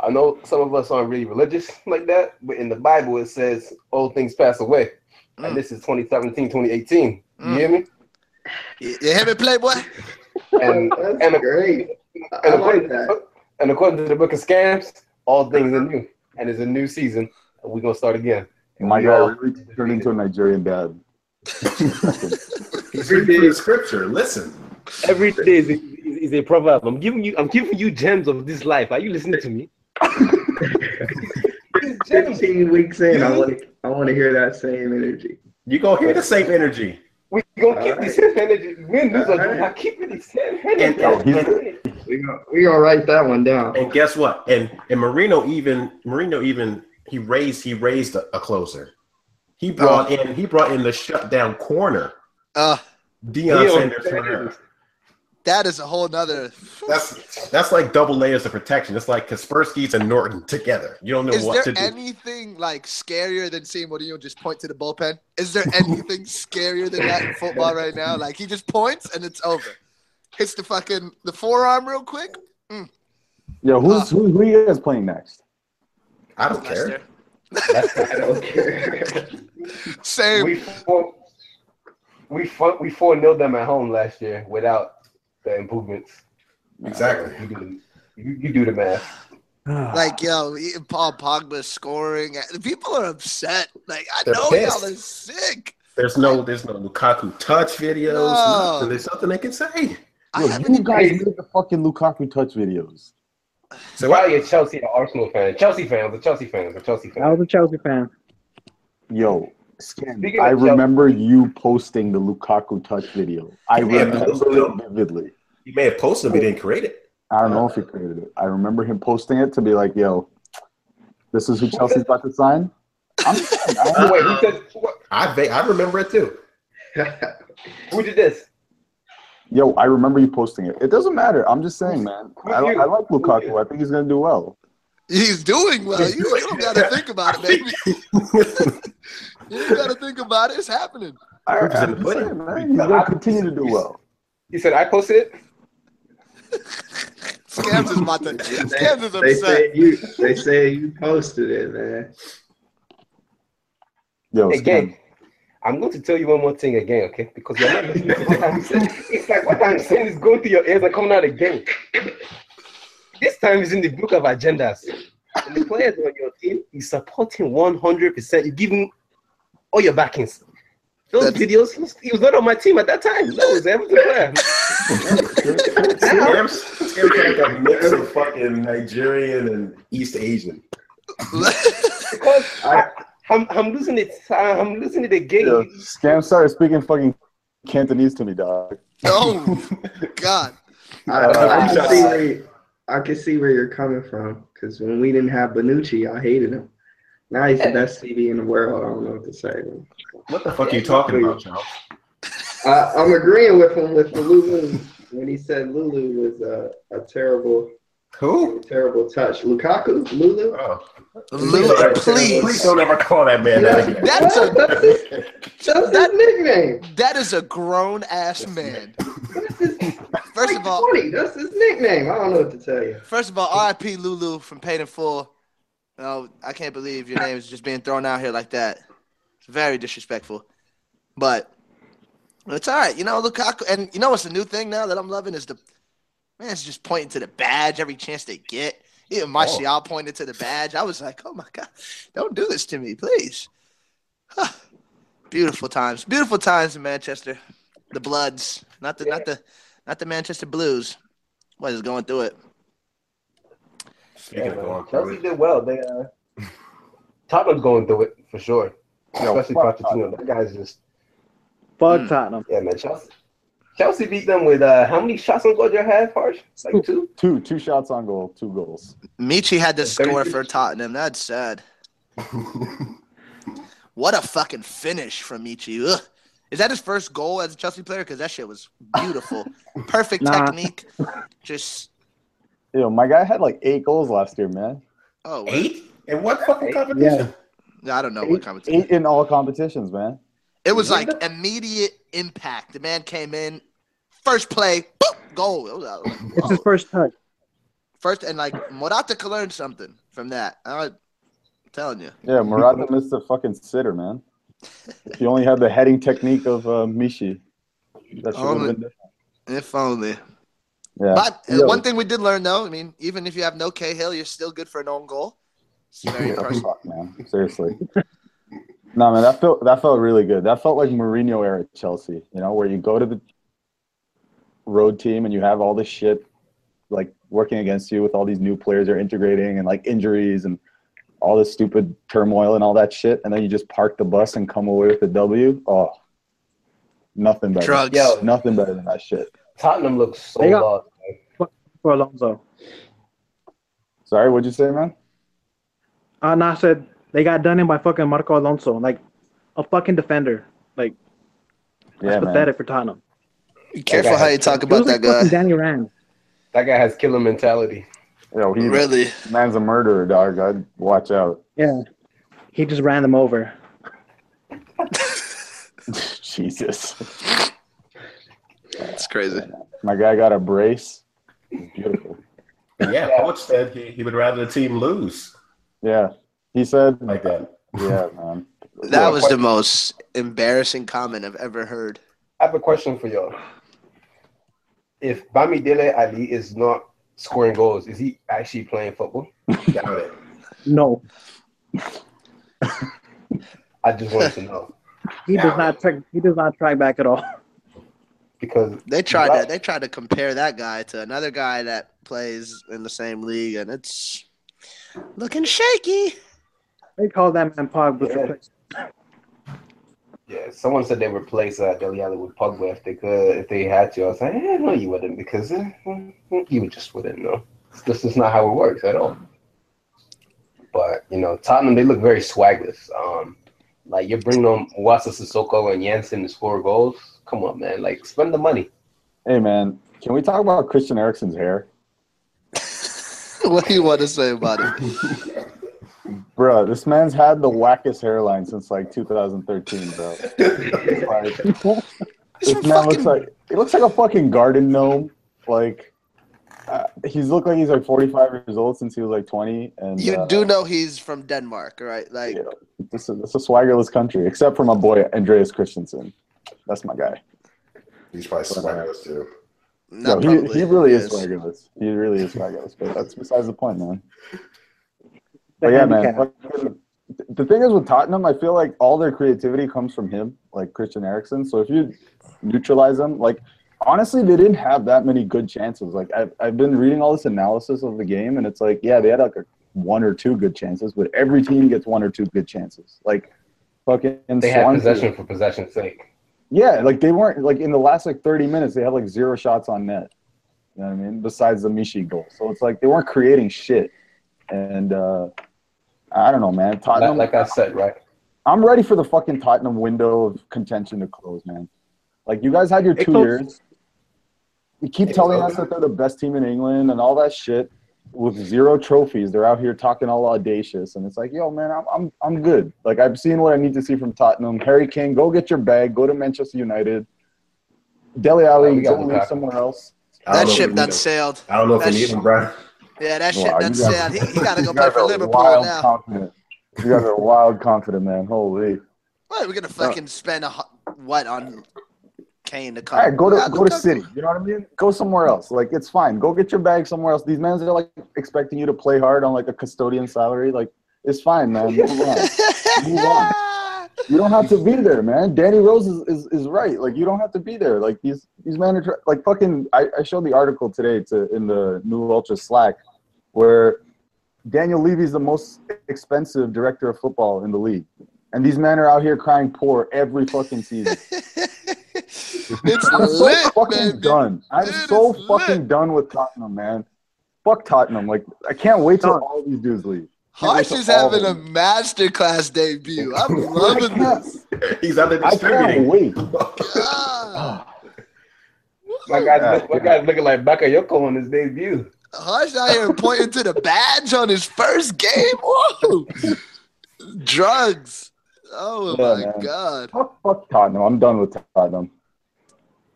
I know some of us aren't really religious like that, but in the Bible it says old things pass away. Mm. And this is 2017, 2018. You Mm. hear me? you, you hear me, Playboy? And That's and, great. I and, like according, and according to the book of scams, all things are new. And it's a new season. And we're gonna start again. And My we guy all- really turned into a Nigerian dad. He's reading the scripture. Listen. every day is a, is, is a proverb. I'm giving you I'm giving you gems of this life. Are you listening to me? These 15 weeks in, I want to I want to hear that same energy. You gonna hear the same energy. We gonna keep All the same energy. Win, lose, or All draw. right. Keep it the same And- oh, energy. We gonna we gonna write that one down. And guess what? And and Mourinho even Mourinho even he raised he raised a, a closer. He brought in he brought in the shutdown corner. Uh, Deion Deion Sanders that is a whole nother. That's that's like double layers of protection. It's like Kaspersky's and Norton together. You don't know Is what to do. anything like scarier than seeing Mourinho just point to the bullpen? Is there anything scarier than that in football right now? Like he just points and it's over. Hits the fucking the forearm real quick. Yo, who's who, who are you guys playing next? I don't care. I don't care. Same. we four, we four, we four nil them at home last year without the improvements. Exactly. You do, the- you, you do the math. Like yo, Paul Pogba scoring. People are upset. Like I They're know pissed. y'all are sick. There's no there's no Lukaku touch videos. No. Nothing. There's nothing they can say. I Yo, haven't you guys made the fucking Lukaku touch videos. So why are you a Chelsea or Arsenal fan? Chelsea fans, the Chelsea fans, the Chelsea fan. I fans. was a Chelsea fan. Yo, Scan, Speaking of I Chelsea- remember you posting the Lukaku touch video. I remember posted it it. vividly. He may have posted, but he didn't create it. I don't know if he created it. I remember him posting it to be like, "Yo, this is who Chelsea's about to sign." I'm saying, I Oh, wait, who said what, I I remember it too. who did this? Yo, I remember you posting it. It doesn't matter. I'm just saying, man. I, I like Lukaku. I think he's gonna do well. He's doing well. You, you don't gotta think about it, baby. You don't gotta think about it. It's happening. I, Proof I'm just saying, man. He's gonna continue to do well. He said I posted it. Scams is about to. Scams is upset. they upset. say you they say you posted it, man. Yo, Again, Scan, I'm going to tell you one more thing again, okay? Because you're not listening to what I'm saying. It's like what I'm saying is going through your ears and coming out again. This time is in the book of agendas. And the players on your team is supporting 100%. You're giving all your backings. Those That's- videos, he was, he was not on my team at that time. That was Everton player. Scams, scams like a mix of fucking Nigerian and East Asian. Because I, I'm, I'm losing it. I'm losing it again. yo, Scam started speaking fucking Cantonese to me, dog. oh God. I, Uh, I, can I'm see where you, I can see where you're coming from. Because when we didn't have Bonucci, I hated him. Now he's the best CV in the world. I don't know what to say. What the fuck are you talking about, Charles? I, I'm agreeing with him with the Lulu when he said Lulu was a, a terrible, Who? terrible touch. Lukaku, Lulu. Oh. Lulu, Please please. don't ever call that man that again. That's a that's his, that's his nickname. that is a grown ass man. That's his, First like of all, 20. That's his nickname. I don't know what to tell you. first of all, R.I.P. Lulu from Paid in Full. No, I can't believe your name is just being thrown out here like that. It's very disrespectful. But it's all right. You know, Lukaku, and you know what's the new thing now that I'm loving is the man's just pointing to the badge every chance they get. Even Martial pointed to the badge. I was like, oh my god, don't do this to me, please. Beautiful times. Beautiful times in Manchester. The Bloods, not the not the not the Manchester Blues. What is going through it? Speaking Yeah, of going Chelsea did well. They uh, Tottenham's going through it for sure. Yo, Especially fuck Pochettino. That guy's just Fuck Mm. Tottenham. yeah, man. Chelsea. Chelsea beat them with uh, how many shots on goal did you have, Harsh? It's like two. Two two shots on goal, two goals. Michy had to score for Tottenham. That's sad. What a fucking finish from Michy. Ugh. Is that his first goal as a Chelsea player? Because that shit was beautiful. Perfect Nah. technique. Just Yo, my guy had like eight goals last year, man. oh eight in what fucking competition? Yeah. I don't know what competition. eight in all competitions, man. It was like immediate impact. The man came in, first play, boop, goal. It was, I was like, It's his first touch. First and like Morata could learn something from that. I'm telling you. Yeah, Morata missed a fucking sitter, man. If He only had the heading technique of uh, Michy. That should have Only- been different. If only. Yeah. But uh, Yo, one thing we did learn though, I mean, even if you have no Cahill, you're still good for an own goal. It's very yeah, impressive. fuck, man. Seriously. No, man, that felt that felt really good. That felt like Mourinho era Chelsea, you know, where you go to the road team and you have all this shit like working against you with all these new players you're integrating and like injuries and all this stupid turmoil and all that shit, and then you just park the bus and come away with a W. Oh, nothing better. Drugs. Yo, Nothing better than that shit. Tottenham looks so They got- lost. man. For Alonso. Sorry, what'd you say, man? Uh, nah, I said they got done in by fucking Marco Alonso. Like a fucking defender. Like that's Yeah, man. pathetic for Tottenham. Be careful how you talk It about was that like fucking guy. Danny Rand. That guy has killer mentality. Yo, he Really? man's a murderer, dog. I'd watch out. Yeah. He just ran them over. Jesus. that's crazy. My guy got a brace. It's beautiful. But yeah, coach said he, he would rather the team lose Yeah. He said, like that. yeah, man. That was the most embarrassing comment I've ever heard. I have a question for y'all. If Bamidele Alli is not scoring goals, is he actually playing football? Doubt it. No. I just wanted to know He does not track he does not track back at all. because They tried to they tried to compare that guy to another guy that plays in the same league, and it's looking shaky. They call that man Pogba's Yeah. yeah, someone said they would replace uh, Dele Alli with Pogba if they could, if they had to. I was like, eh, no, you wouldn't because eh, you just wouldn't know. This is not how it works at all. But you know, Tottenham they look very swagless. Um, like you're bringing on Wasa Sissoko and Janssen to score goals. Come on, man! Like spend the money. Hey, man. Can we talk about Christian Eriksen's hair? what do you want to say about it? Bro, this man's had the wackest hairline since like 2013, bro. It's like, this man looks like he looks like a fucking garden gnome. Like uh, he's looked like he's like 45 years old since he was like 20. And You uh, do know he's from Denmark, right? Like, yeah, this is it's a swaggerless country, except for my boy Andreas Christensen. That's my guy. He's probably swaggerless too. No, not he, he really is Yes. swaggerless. He really is swaggerless. But that's besides the point, man. The But yeah, man. handicap. fucking- The thing is with Tottenham, I feel like all their creativity comes from him, like Christian Eriksen. So if you neutralize them, like honestly, they didn't have that many good chances. Like I've I've been reading all this analysis of the game, and it's like, yeah, they had like a one or two good chances, but every team gets one or two good chances. Like fucking They had possession for possession's sake. yeah, like they weren't like in the last like 30 minutes, they had like zero shots on net. You know what I mean? Besides the Michy goal. So it's like they weren't creating shit. And uh I don't know, man. Like, Tottenham like I said, right? I'm ready for the fucking Tottenham window of contention to close, man. Like you guys had your It two closed. years. You keep telling us that they're the best team in England and all that shit. With zero trophies, they're out here talking all audacious, and it's like, yo, man, I'm I'm I'm good. Like I've seen what I need to see from Tottenham. Harry Kane, go get your bag, go to Manchester United. Dele Oh, Alli, go Lukaku. live somewhere else. That ship we done need him. sailed. I don't know if That we need sh- him, bro. Yeah, that shit Wow, guys- sailed. He, he got to go play for Liverpool wild now. confident. You guys are wild confident, man. Holy. What, are we're gonna fucking spend a what on Kane to come? All right, go to Yeah, go to City. You know what I mean? Go somewhere else. Like it's fine. Go get your bag somewhere else. These men are like expecting you to play hard on like a custodian salary. Like it's fine, man. Move on. Move on. You don't have to be there, man. Danny Rose is, is, is right. Like you don't have to be there. Like these these managers, like fucking. I, I showed the article today to in the New Ultra Slack, where Daniel Levy's the most expensive director of football in the league, and these men are out here crying poor every fucking season. It's I'm so lit, fucking baby. done. I'm It so fucking lit. done with Tottenham, man. Fuck Tottenham. Like I can't wait till all these dudes leave. Can't Harsh is having a masterclass debut. I'm loving this. He's out there I can't distributing. wait. God. My guy's, my guy's looking like Bakayoko on his debut. Harsh out here pointing to the badge on his first game. Whoa. Drugs. Oh Yeah, my man. god. Fuck, fuck Tottenham. I'm done with Tottenham.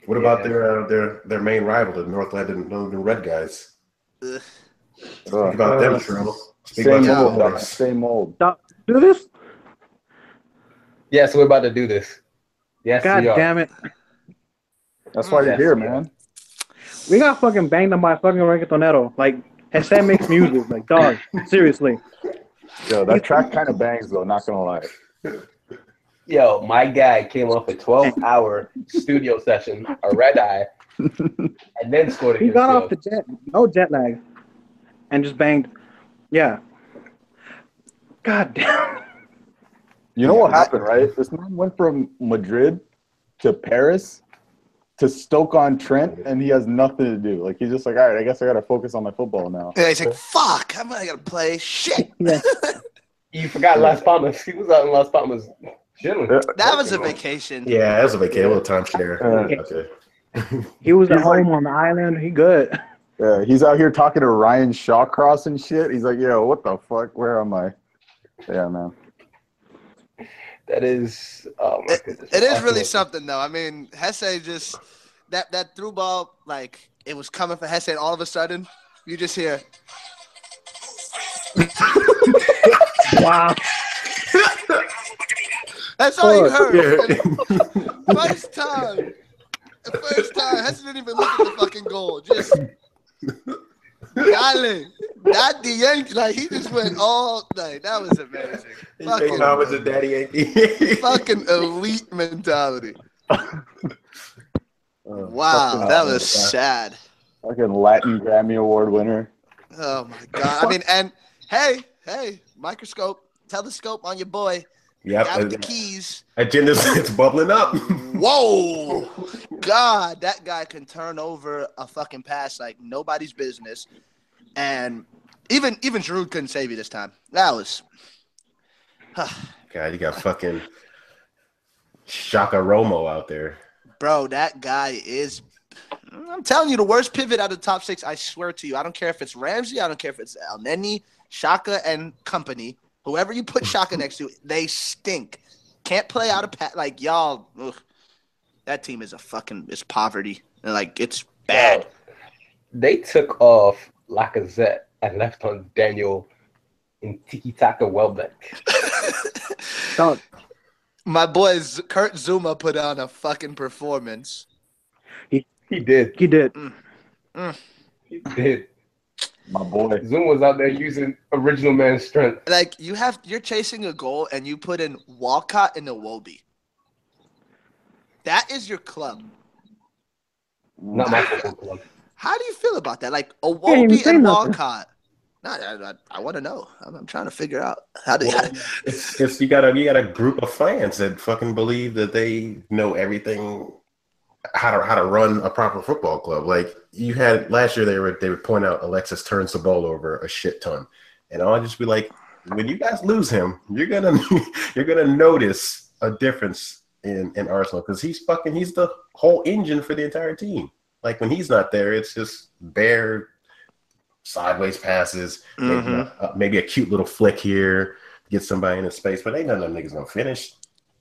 What about their uh, their their main rival, the North London, London Red Guys? Ugh. Speak about them, Trill. Speak Same about old, them Same old. Stop. Do this? Yes, we're about to do this. Yes, God we are. damn it. That's why you're here, man. We got fucking banged on by fucking reggaetonero. Like, Hassan makes music. Like, dog. Seriously. Yo, that track kind of bangs though. Not gonna lie. Yo, my guy came off a 12 hour studio session, a red eye, and then scored He got us. off the jet, no jet lag, and just banged. Yeah. God damn. You know what happened, right? This man went from Madrid to Paris to Stoke on Trent, and he has nothing to do. Like he's just like, all right, I guess I gotta focus on my football now. Yeah, he's like, fuck, I'm not gonna play shit. You forgot Las Palmas. He was out in Las Palmas chilling. That was a vacation. Yeah, that was a vacation, a little timeshare. Uh, Okay. He was at home on the island. He good. Yeah, he's out here talking to Ryan Shawcross and shit. He's like, yo, what the fuck? Where am I? Yeah, man. That is, oh my goodness. It is really something though. I mean, Jesé just that that through ball, like it was coming for Jesé, and all of a sudden, you just hear Wow. that's all you heard. Yeah. First time, the first time, Jesé didn't even look at the fucking goal. Just Not the Yankee. Like he just went all night. That was amazing. He's taking homage to Fucking, Daddy Yankee. fucking elite mentality. Uh, Wow, fucking- that was sad. Fucking Latin Grammy Award winner. Oh my god! I mean, and hey, hey, microscope, telescope on your boy. Yep. Got the keys. Agenda's it's bubbling up. Whoa, God, that guy can turn over a fucking pass like nobody's business, and even even Giroud couldn't save you this time. That was. God, you got fucking Xhaka Romo out there. Bro, that guy is. I'm telling you, the worst pivot out of the top six. I swear to you. I don't care if it's Ramsey. I don't care if it's El Neni, Xhaka, and company. Whoever you put Xhaka next to, they stink. Can't play out of pat. Like y'all, ugh. That team is a fucking it's poverty. And, Like it's bad. They took off Lacazette and left on Daniel in Tiki Taka Welbeck. Dog. My boy Z- Kurt Zouma put on a fucking performance. He he did. He did. Mm. He mm. did. My boy. Zoom was out there using original man's strength. Like you have, you're chasing a goal and you put in Walcott and Iwobi. That is your club. Not my football club. How do you feel about that? Like Can't even Iwobi and nothing. Walcott. No, I, I, I want to know. I'm, I'm trying to figure out how do. Well, it's, it's you got a you got a group of fans that fucking believe that they know everything how to how to run a proper football club. Like you had last year, they were they would point out Alexis turns the ball over a shit ton, and I'll just be like, when you guys lose him, you're gonna you're gonna notice a difference in in Arsenal because he's fucking he's the whole engine for the entire team. Like when he's not there, it's just bare sideways passes, maybe, Mhm. uh, maybe a cute little flick here to get somebody in his space, but ain't none of them niggas gonna finish.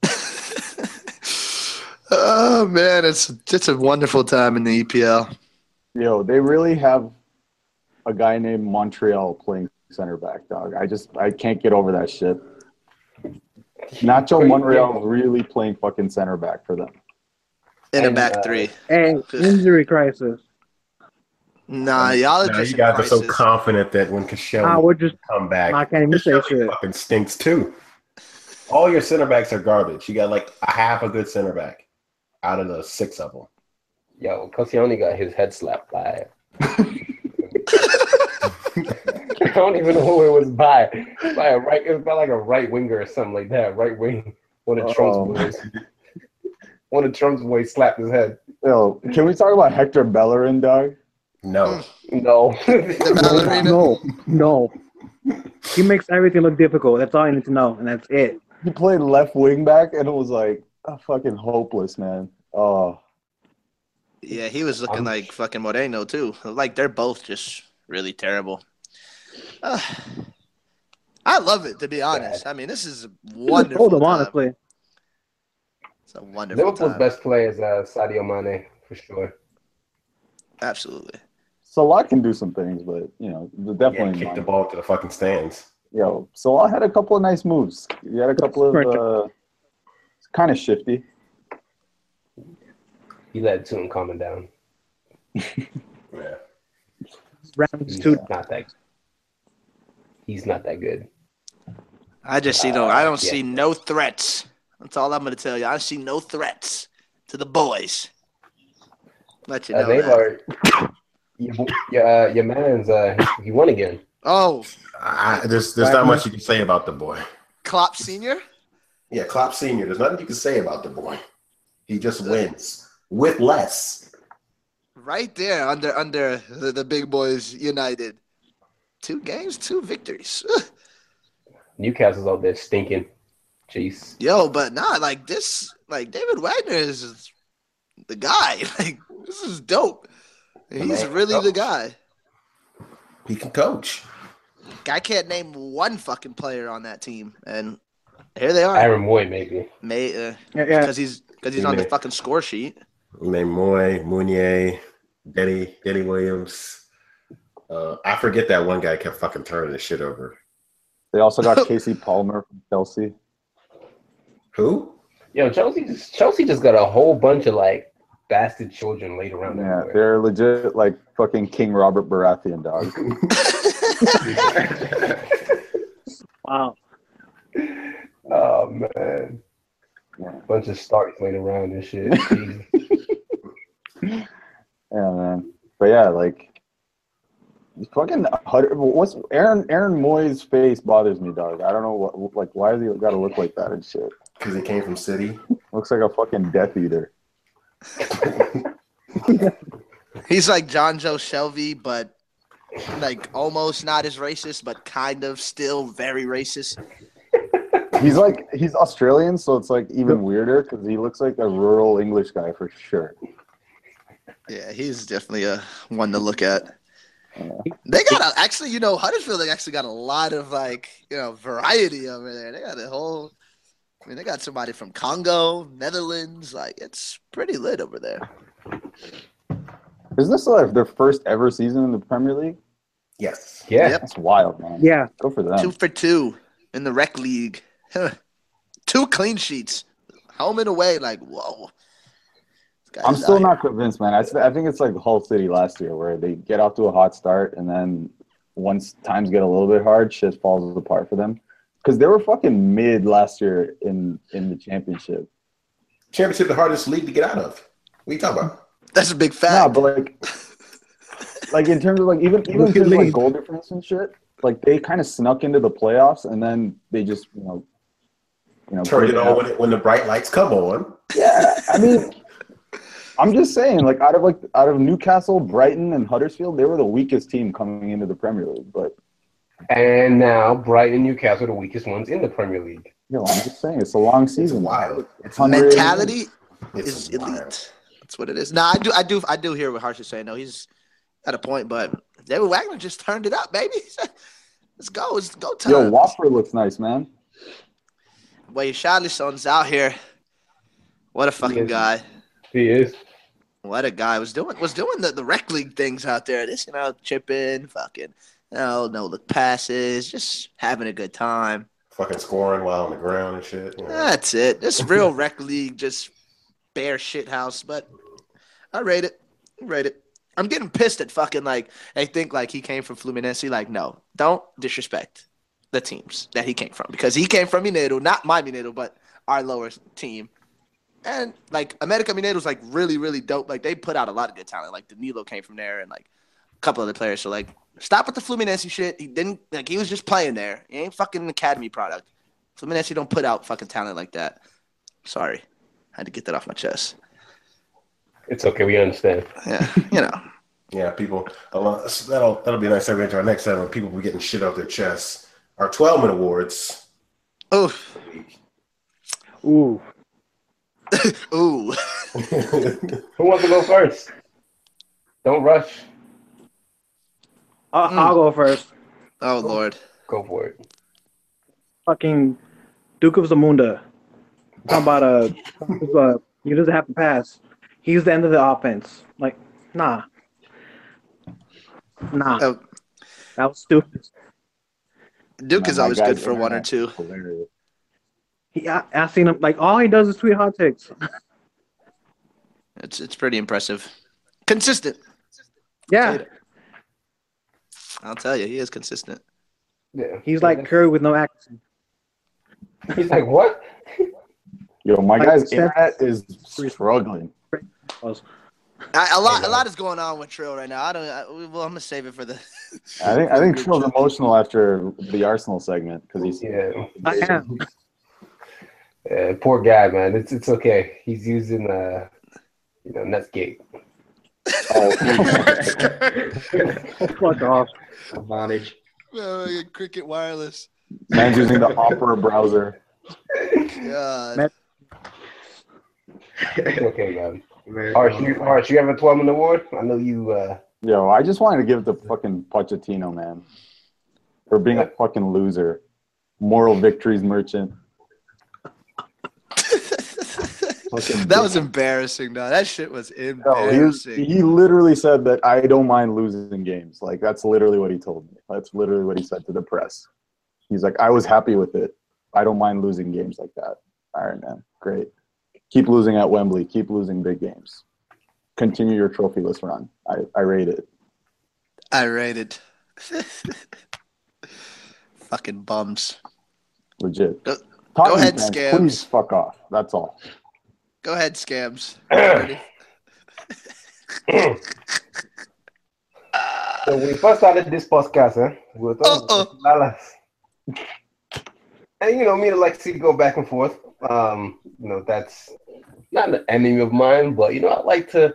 oh man, it's it's a wonderful time in the EPL. Yo, they really have a guy named Montreal playing center back, dog. I just I can't get over that shit. Nacho Monreal really playing fucking center back for them. In a And, back uh, three. Hey, injury crisis. Nah, y'all are Now, just you in guys are so confident that when Koscielny Ah, we're just. come back, I can't even say Koscielny shit. fucking stinks too. All your center backs are garbage. You got like a half a good center back out of the six of them. Yo, Koscielny got his head slapped by. I don't even know who it was by. By a right, it was by like a right winger or something like that. Right wing. One of Trump's Oh. boys. One of Trump's boys slapped his head. Yo, can we talk about Hector Bellerin, dog? No. No. No, no. He makes everything look difficult. That's all I need to know, and that's it. He played left wing back, and it was like uh, fucking hopeless, man. Oh, Yeah, he was looking I'm- like fucking Moreno too. Like they're both just really terrible. Uh, I love it to be honest. I mean, this is a wonderful. Hold him, time. honestly. It's a wonderful Liverpool's time. best player is uh, Sadio Mane for sure. Absolutely. Salah can do some things, but you know, Yeah, definitely. kick the ball to the fucking stands. Yo, Salah had a couple of nice moves. He had a couple of uh, kind of shifty. He led to him calming down. Yeah. Rams He's too. not that. He's not that good. I just see no. I don't yeah. see no threats. That's all I'm going to tell you. I see no threats to the boys. Let you know. Uh, that. Neymar, your, your, uh, your man's uh, he, he won again. Oh, I, there's there's not much you can say about the boy. Klopp Senior. Yeah, Klopp Senior. There's nothing you can say about the boy. He just wins with less. right there under under the, the big boys United. Two games, two victories. Newcastle's out there stinking. Jeez. Yo, but nah, like this, like David Wagner is the guy. Like this is dope. He's man really the guy. He can coach. I can't name one fucking player on that team, and here they are. Aaron Mooy, maybe. May uh, Yeah, yeah. because he's because he's on the fucking score sheet. Named Mooy, Mounié, Denny, Denny Williams. Uh, I forget that one guy kept fucking turning the shit over. They also got Kasey Palmer from Chelsea. Who? Yo, Chelsea just Chelsea just got a whole bunch of like bastard children laid around Yeah, everywhere. they're legit like fucking King Robert Baratheon, dog. Wow. Oh man. Yeah. Bunch of starts laid around and shit. Yeah, man. But yeah, like fucking what's Aaron Aaron Mooy's face bothers me, dog. I don't know what like why has he got to look like that and shit. Because he came from City. Looks like a fucking Death Eater. He's like Jonjo Shelvey, but like almost not as racist, but kind of still very racist. He's like he's Australian, so it's like even weirder because he looks like a rural English guy for sure. Yeah, he's definitely a one to look at. They got a, actually, you know, Huddersfield. They actually got a lot of like, you know, variety over there. They got a whole. I mean, they got somebody from Congo, Netherlands. Like, it's pretty lit over there. Isn't this like their first ever season in the Premier League? Yes. Yeah. Yep. That's wild, man. Yeah. Go for them. Two for two in the rec league. two clean sheets, home and away. Like, whoa. This I'm still out not convinced, man. I, I think it's like Hull City last year, where they get off to a hot start, and then once times get a little bit hard, shit falls apart for them. Because they were fucking mid last year in in the championship. Championship, the hardest league to get out of. What are you talking about? That's a big Nah, fact. but like, like in terms of like even even in Look at terms like lead. goal difference and shit, like they kind of snuck into the playoffs, and then they just you know, you know, Turn it on when, it, when the bright lights come on. Yeah, I mean, I'm just saying, like out of like out of Newcastle, Brighton, and Huddersfield, they were the weakest team coming into the Premier League. But And now Brighton and Newcastle are the weakest ones in the Premier League. you know, I'm just saying, it's a long It's season. wild. It's Mentality It's is wild. elite. That's what it is. Nah, I do, I do, I do hear what Harsh is saying. No, he's at a point, but David Wagner just turned it up, baby. Let's go. Let's go time. Yo, Watford looks nice, man. Well, your Wait, Charlison's out here. What a fucking Yes. guy. He is. What a guy was doing was doing the, the rec league things out there. This, you know, chipping, fucking, you know, no look passes, just having a good time. Fucking scoring while on the ground and shit. you know. That's it. This real rec league, just bare shit house. But I rate it. I rate it. I'm getting pissed at fucking like they think like he came from Fluminense. Like, no, don't disrespect. the teams that he came from because he came from Mineiro, not my Mineiro, but our lower team. And like America Mineiro's like really, really dope. Like they put out a lot of good talent. Like Danilo came from there and like a couple other players. So like stop with the Fluminense shit. He didn't like he was just playing there. He ain't fucking an academy product. Fluminense don't put out fucking talent like that. Sorry. I had to get that off my chest. It's okay. We understand. Yeah, you know. Yeah, people. a lot- That'll that'll be a nice segue into our next segment. People will be getting shit off their chests. Our 12 minute awards. Oof. Ooh. Ooh. Who wants to go first? Don't rush. I'll, Mm. I'll go first. Oh Lord. Go for it. Fucking Duke of Zamunda. Talking about a, uh, he doesn't have to pass. He's the end of the offense. Like, nah, nah. Oh, That was stupid. Duke Man, is always guy's good for one or two. hilarious. He, I, I seen him like all he does is tweet hot takes. It's it's pretty impressive. Consistent. Yeah, I'll tell you, he is consistent. Yeah. he's like Curry with no accent. He's like, what? Yo, my I guy's internet is struggling. I, a lot a lot is going on with Trill right now. I don't. I, well, I'm gonna save it for the. I think I think Trill's emotional after the Arsenal segment because he's Yeah. I am. Yeah, poor guy, man. It's it's okay. He's using uh, you know, Netscape. Fuck off. Advantage. Oh, Cricket wireless. man's using the Opera browser. God. Man- It's okay, man. American Arch, you, Arch, you have a 12 minute award? I know you. uh Yo, I just wanted to give it to fucking Pochettino, man, for being a fucking loser, moral victories merchant. That was embarrassing, though. That shit was Yo, he, was, embarrassing. he literally said that I don't mind losing games. Like that's literally what he told me. That's literally what he said to the press. He's like, I was happy with it. I don't mind losing games like that. All right, man, great. Keep losing at Wembley. Keep losing big games. Continue your trophyless run. I, I rate it. I rate It. Fucking bums. Legit. Go- Tottenham ahead, fans, Scams. Please fuck off. That's all. Go ahead, scams. So we first started this podcast, huh? We were talking about And you know, me and Alexi go back and forth. Um, you know, that's not an enemy of mine, but you know, I like to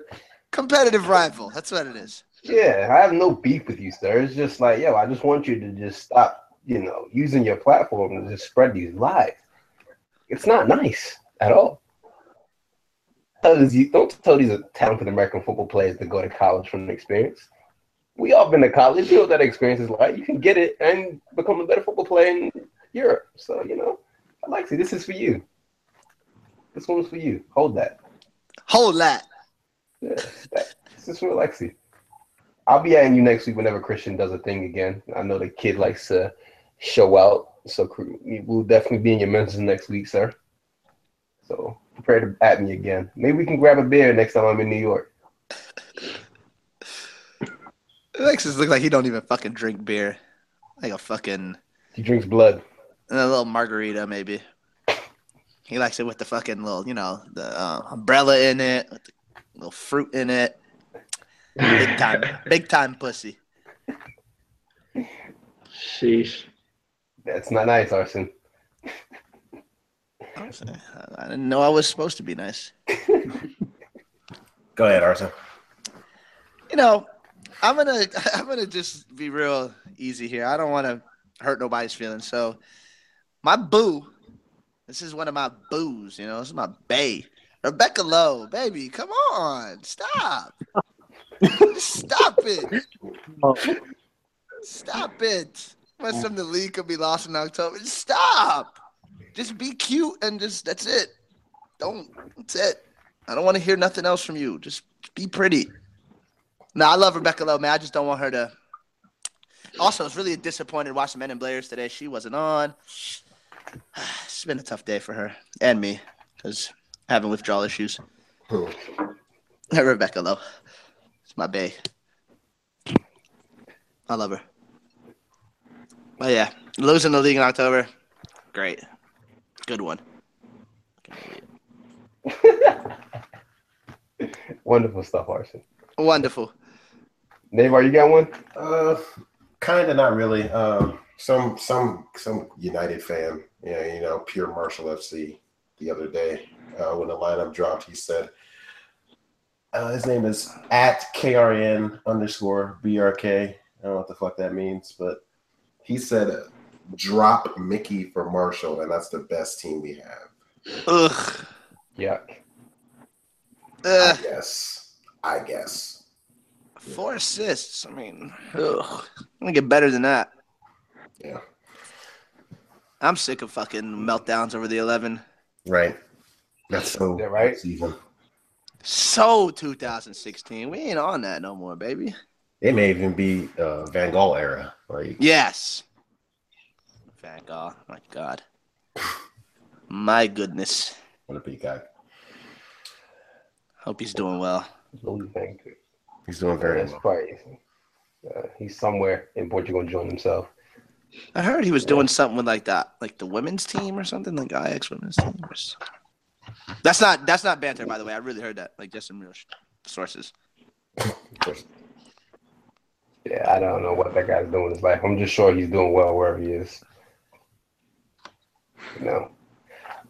Competitive rival. That's what it is. yeah, I have no beef with you, sir. It's just like, yo, I just want you to just stop, you know, using your platform to just spread these lies. It's not nice at all. Tell these- Don't tell these talented American football players to go to college from experience. We all been to college. You know what that experience is like. You can get it and become a better football player in Europe. So, you know, Alexi, this is for you. This one's for you. Hold that. Hold that. Yeah, that, this is for Alexi. I'll be adding you next week whenever Christian does a thing again. I know the kid likes to show out, so we'll definitely be in your mentions next week, sir. So prepare to at me again. Maybe we can grab a beer next time I'm in New York. Alexis look like he don't even fucking drink beer. Like a fucking He drinks blood. And a little margarita maybe. He likes it with the fucking little, you know, the uh, umbrella in it, with the little fruit in it. Big time, big time pussy. Sheesh. That's not nice, Arson. I didn't know I was supposed to be nice. Go ahead, Arson. You know, I'm gonna I'm gonna just be real easy here. I don't want to hurt nobody's feelings. So, my boo, this is one of my boos. You know, this is my bae, Rebecca Lowe. Baby, come on, stop, stop it, stop it. Want some the league could be lost in October? Stop. Just be cute and just that's it. Don't. That's it. I don't want to hear nothing else from you. Just be pretty. No, I love Rebecca Lowe, man. I just don't want her to. Also, I was really disappointed watching Men in Blazers today. She wasn't on. It's been a tough day for her and me because having withdrawal issues. Rebecca Lowe. It's my bae. I love her. But yeah, Losing the league in October, great, good one. Wonderful stuff, Arson. Wonderful. Neymar, you got one? Uh, kind of, not really. Um, some some some United fan, yeah, you know, pure Martial FC. The other day, uh, when the lineup dropped, he said, uh, his name is at KRN underscore BRK. I don't know what the fuck that means, but he said, drop Mickey for Martial, and that's the best team we have. Ugh. Yuck. Ugh. I guess. I guess. Four assists. I mean, ugh. I'm gonna get better than that. Yeah. I'm sick of fucking meltdowns over the 11. Right. That's so Yeah, right? season. So 2016. We ain't on that no more, baby. It may even be uh, Van Gaal era. Like, Yes. Van Gogh. My God. My goodness. what a big guy. Hope he's doing well. Louis Van Gaal. He's doing very well. probably. Uh, he's somewhere in Portugal enjoying himself. I heard he was doing something with like that, like the women's team or something, like Ajax women's team. or That's not that's not banter, by the way. I really heard that, like just some real sh- sources. Yeah, I don't know what that guy's doing in his life. I'm just sure he's doing well wherever he is. Know.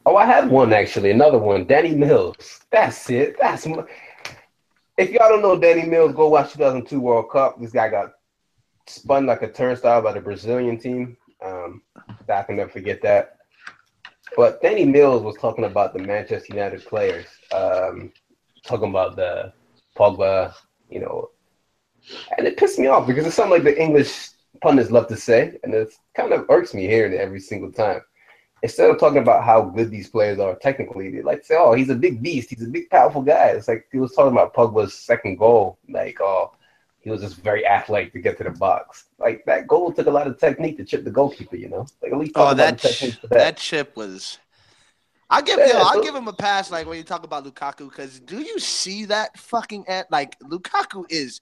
Oh, I had one actually. Another one. Danny Mills. That's it. That's my... if y'all don't know Danny Mills, go watch 2002 World Cup. This guy got spun like a turnstile by the Brazilian team. Um, I can never forget that. But Danny Mills was talking about the Manchester United players, um, talking about the Pogba, you know, and it pissed me off because it's something like the English pundits love to say, and it kind of irks me hearing it every single time. Instead of talking about how good these players are technically, they like to say, "Oh, he's a big beast. He's a big, powerful guy." It's like he was talking about Pogba's second goal, like, "Oh, he was just very athletic to get to the box." Like that goal took a lot of technique to chip the goalkeeper. You know, like at least Oh, that ch- for that chip was. I give Yeah, yo, I'll give him a pass. Like when you talk about Lukaku, because do you see that fucking at like Lukaku is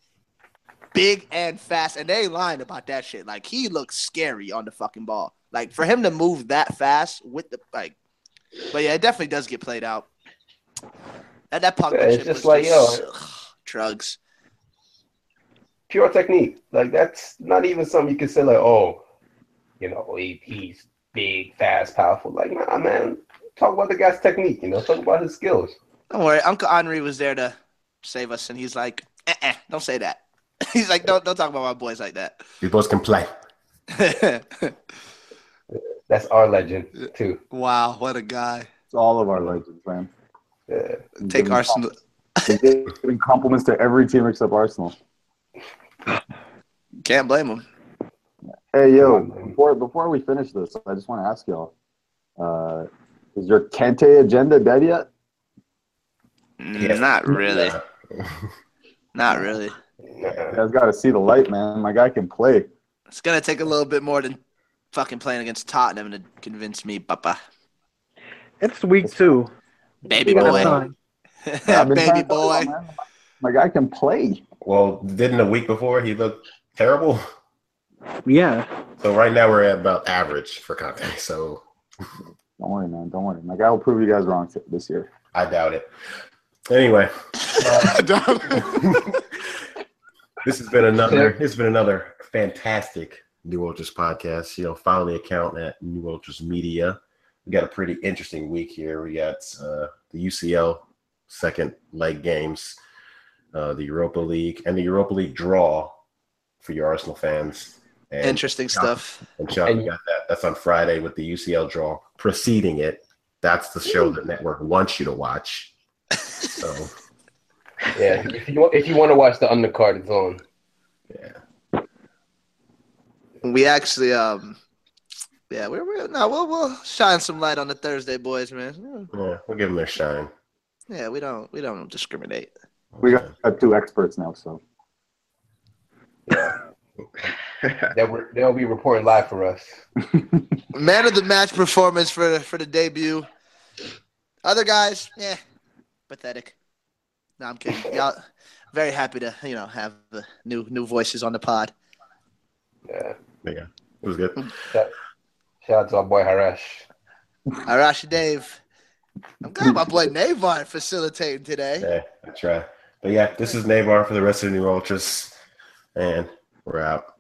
big and fast, and they ain't lying about that shit. Like he looks scary on the fucking ball. Like for him to move that fast with the like, but yeah, it definitely does get played out. That that Pogba Yeah, it's just was like, just, yo. ugh, drugs. pure technique. Like that's not even something you can say like, oh, you know, he, he's big, fast, powerful. Like, nah, man, talk about the guy's technique. You know, talk about his skills. Don't worry, Uncle Henri was there to save us, and he's like, eh, don't say that. he's like, don't don't talk about my boys like that. These boys can play. That's our legend too. wow, what a guy! It's all of our legends, man. Yeah. Take giving Arsenal. com- he's giving compliments to every team except Arsenal. Can't blame him. Hey, yo, before before we finish this, I just want to ask y'all: uh, Is your Conte agenda dead yet? Not really. Not really. You guys got to see the light, man. My guy can play. It's gonna take a little bit more than fucking playing against Tottenham to convince me, Papa. It's week two. Baby boy. time. Baby trying to tell boy. y'all. My guy can play. Well, didn't a week before he looked terrible? Yeah. So right now we're at about average for Conte. So Don't worry, man. Don't worry. My guy will prove you guys wrong this year. I doubt it. Anyway, this has been another. It's been another fantastic New Ultras podcast. You know, follow the account at New Ultras Media. We got a pretty interesting week here. We got uh, the UCL second leg games, uh, the Europa League, and the Europa League draw for your Arsenal fans. And Interesting stuff. And Chuck, we got that. That's on Friday with the UCL draw preceding it. That's the show the network wants you to watch. So Yeah, if you want, if you want to watch the undercard, it's on. yeah, We actually, um, yeah, we're, we're no, we'll we'll shine some light on the Thursday boys, man. yeah, we'll give them their shine. Yeah, we don't we don't discriminate. We got, got two experts now, so That we're, they'll be reporting live for us. Man of the match performance for the, for the debut. Other guys, yeah, pathetic. No, I'm kidding. Y'all, very happy to you know have the new new voices on the pod. Yeah. Yeah, it was good. Shout, Shout out to our boy Harash. Arashi Dave. I'm glad my boy Navar facilitating today. Yeah, I try. But yeah, this is Navar for the rest of the New Ultras, and we're out.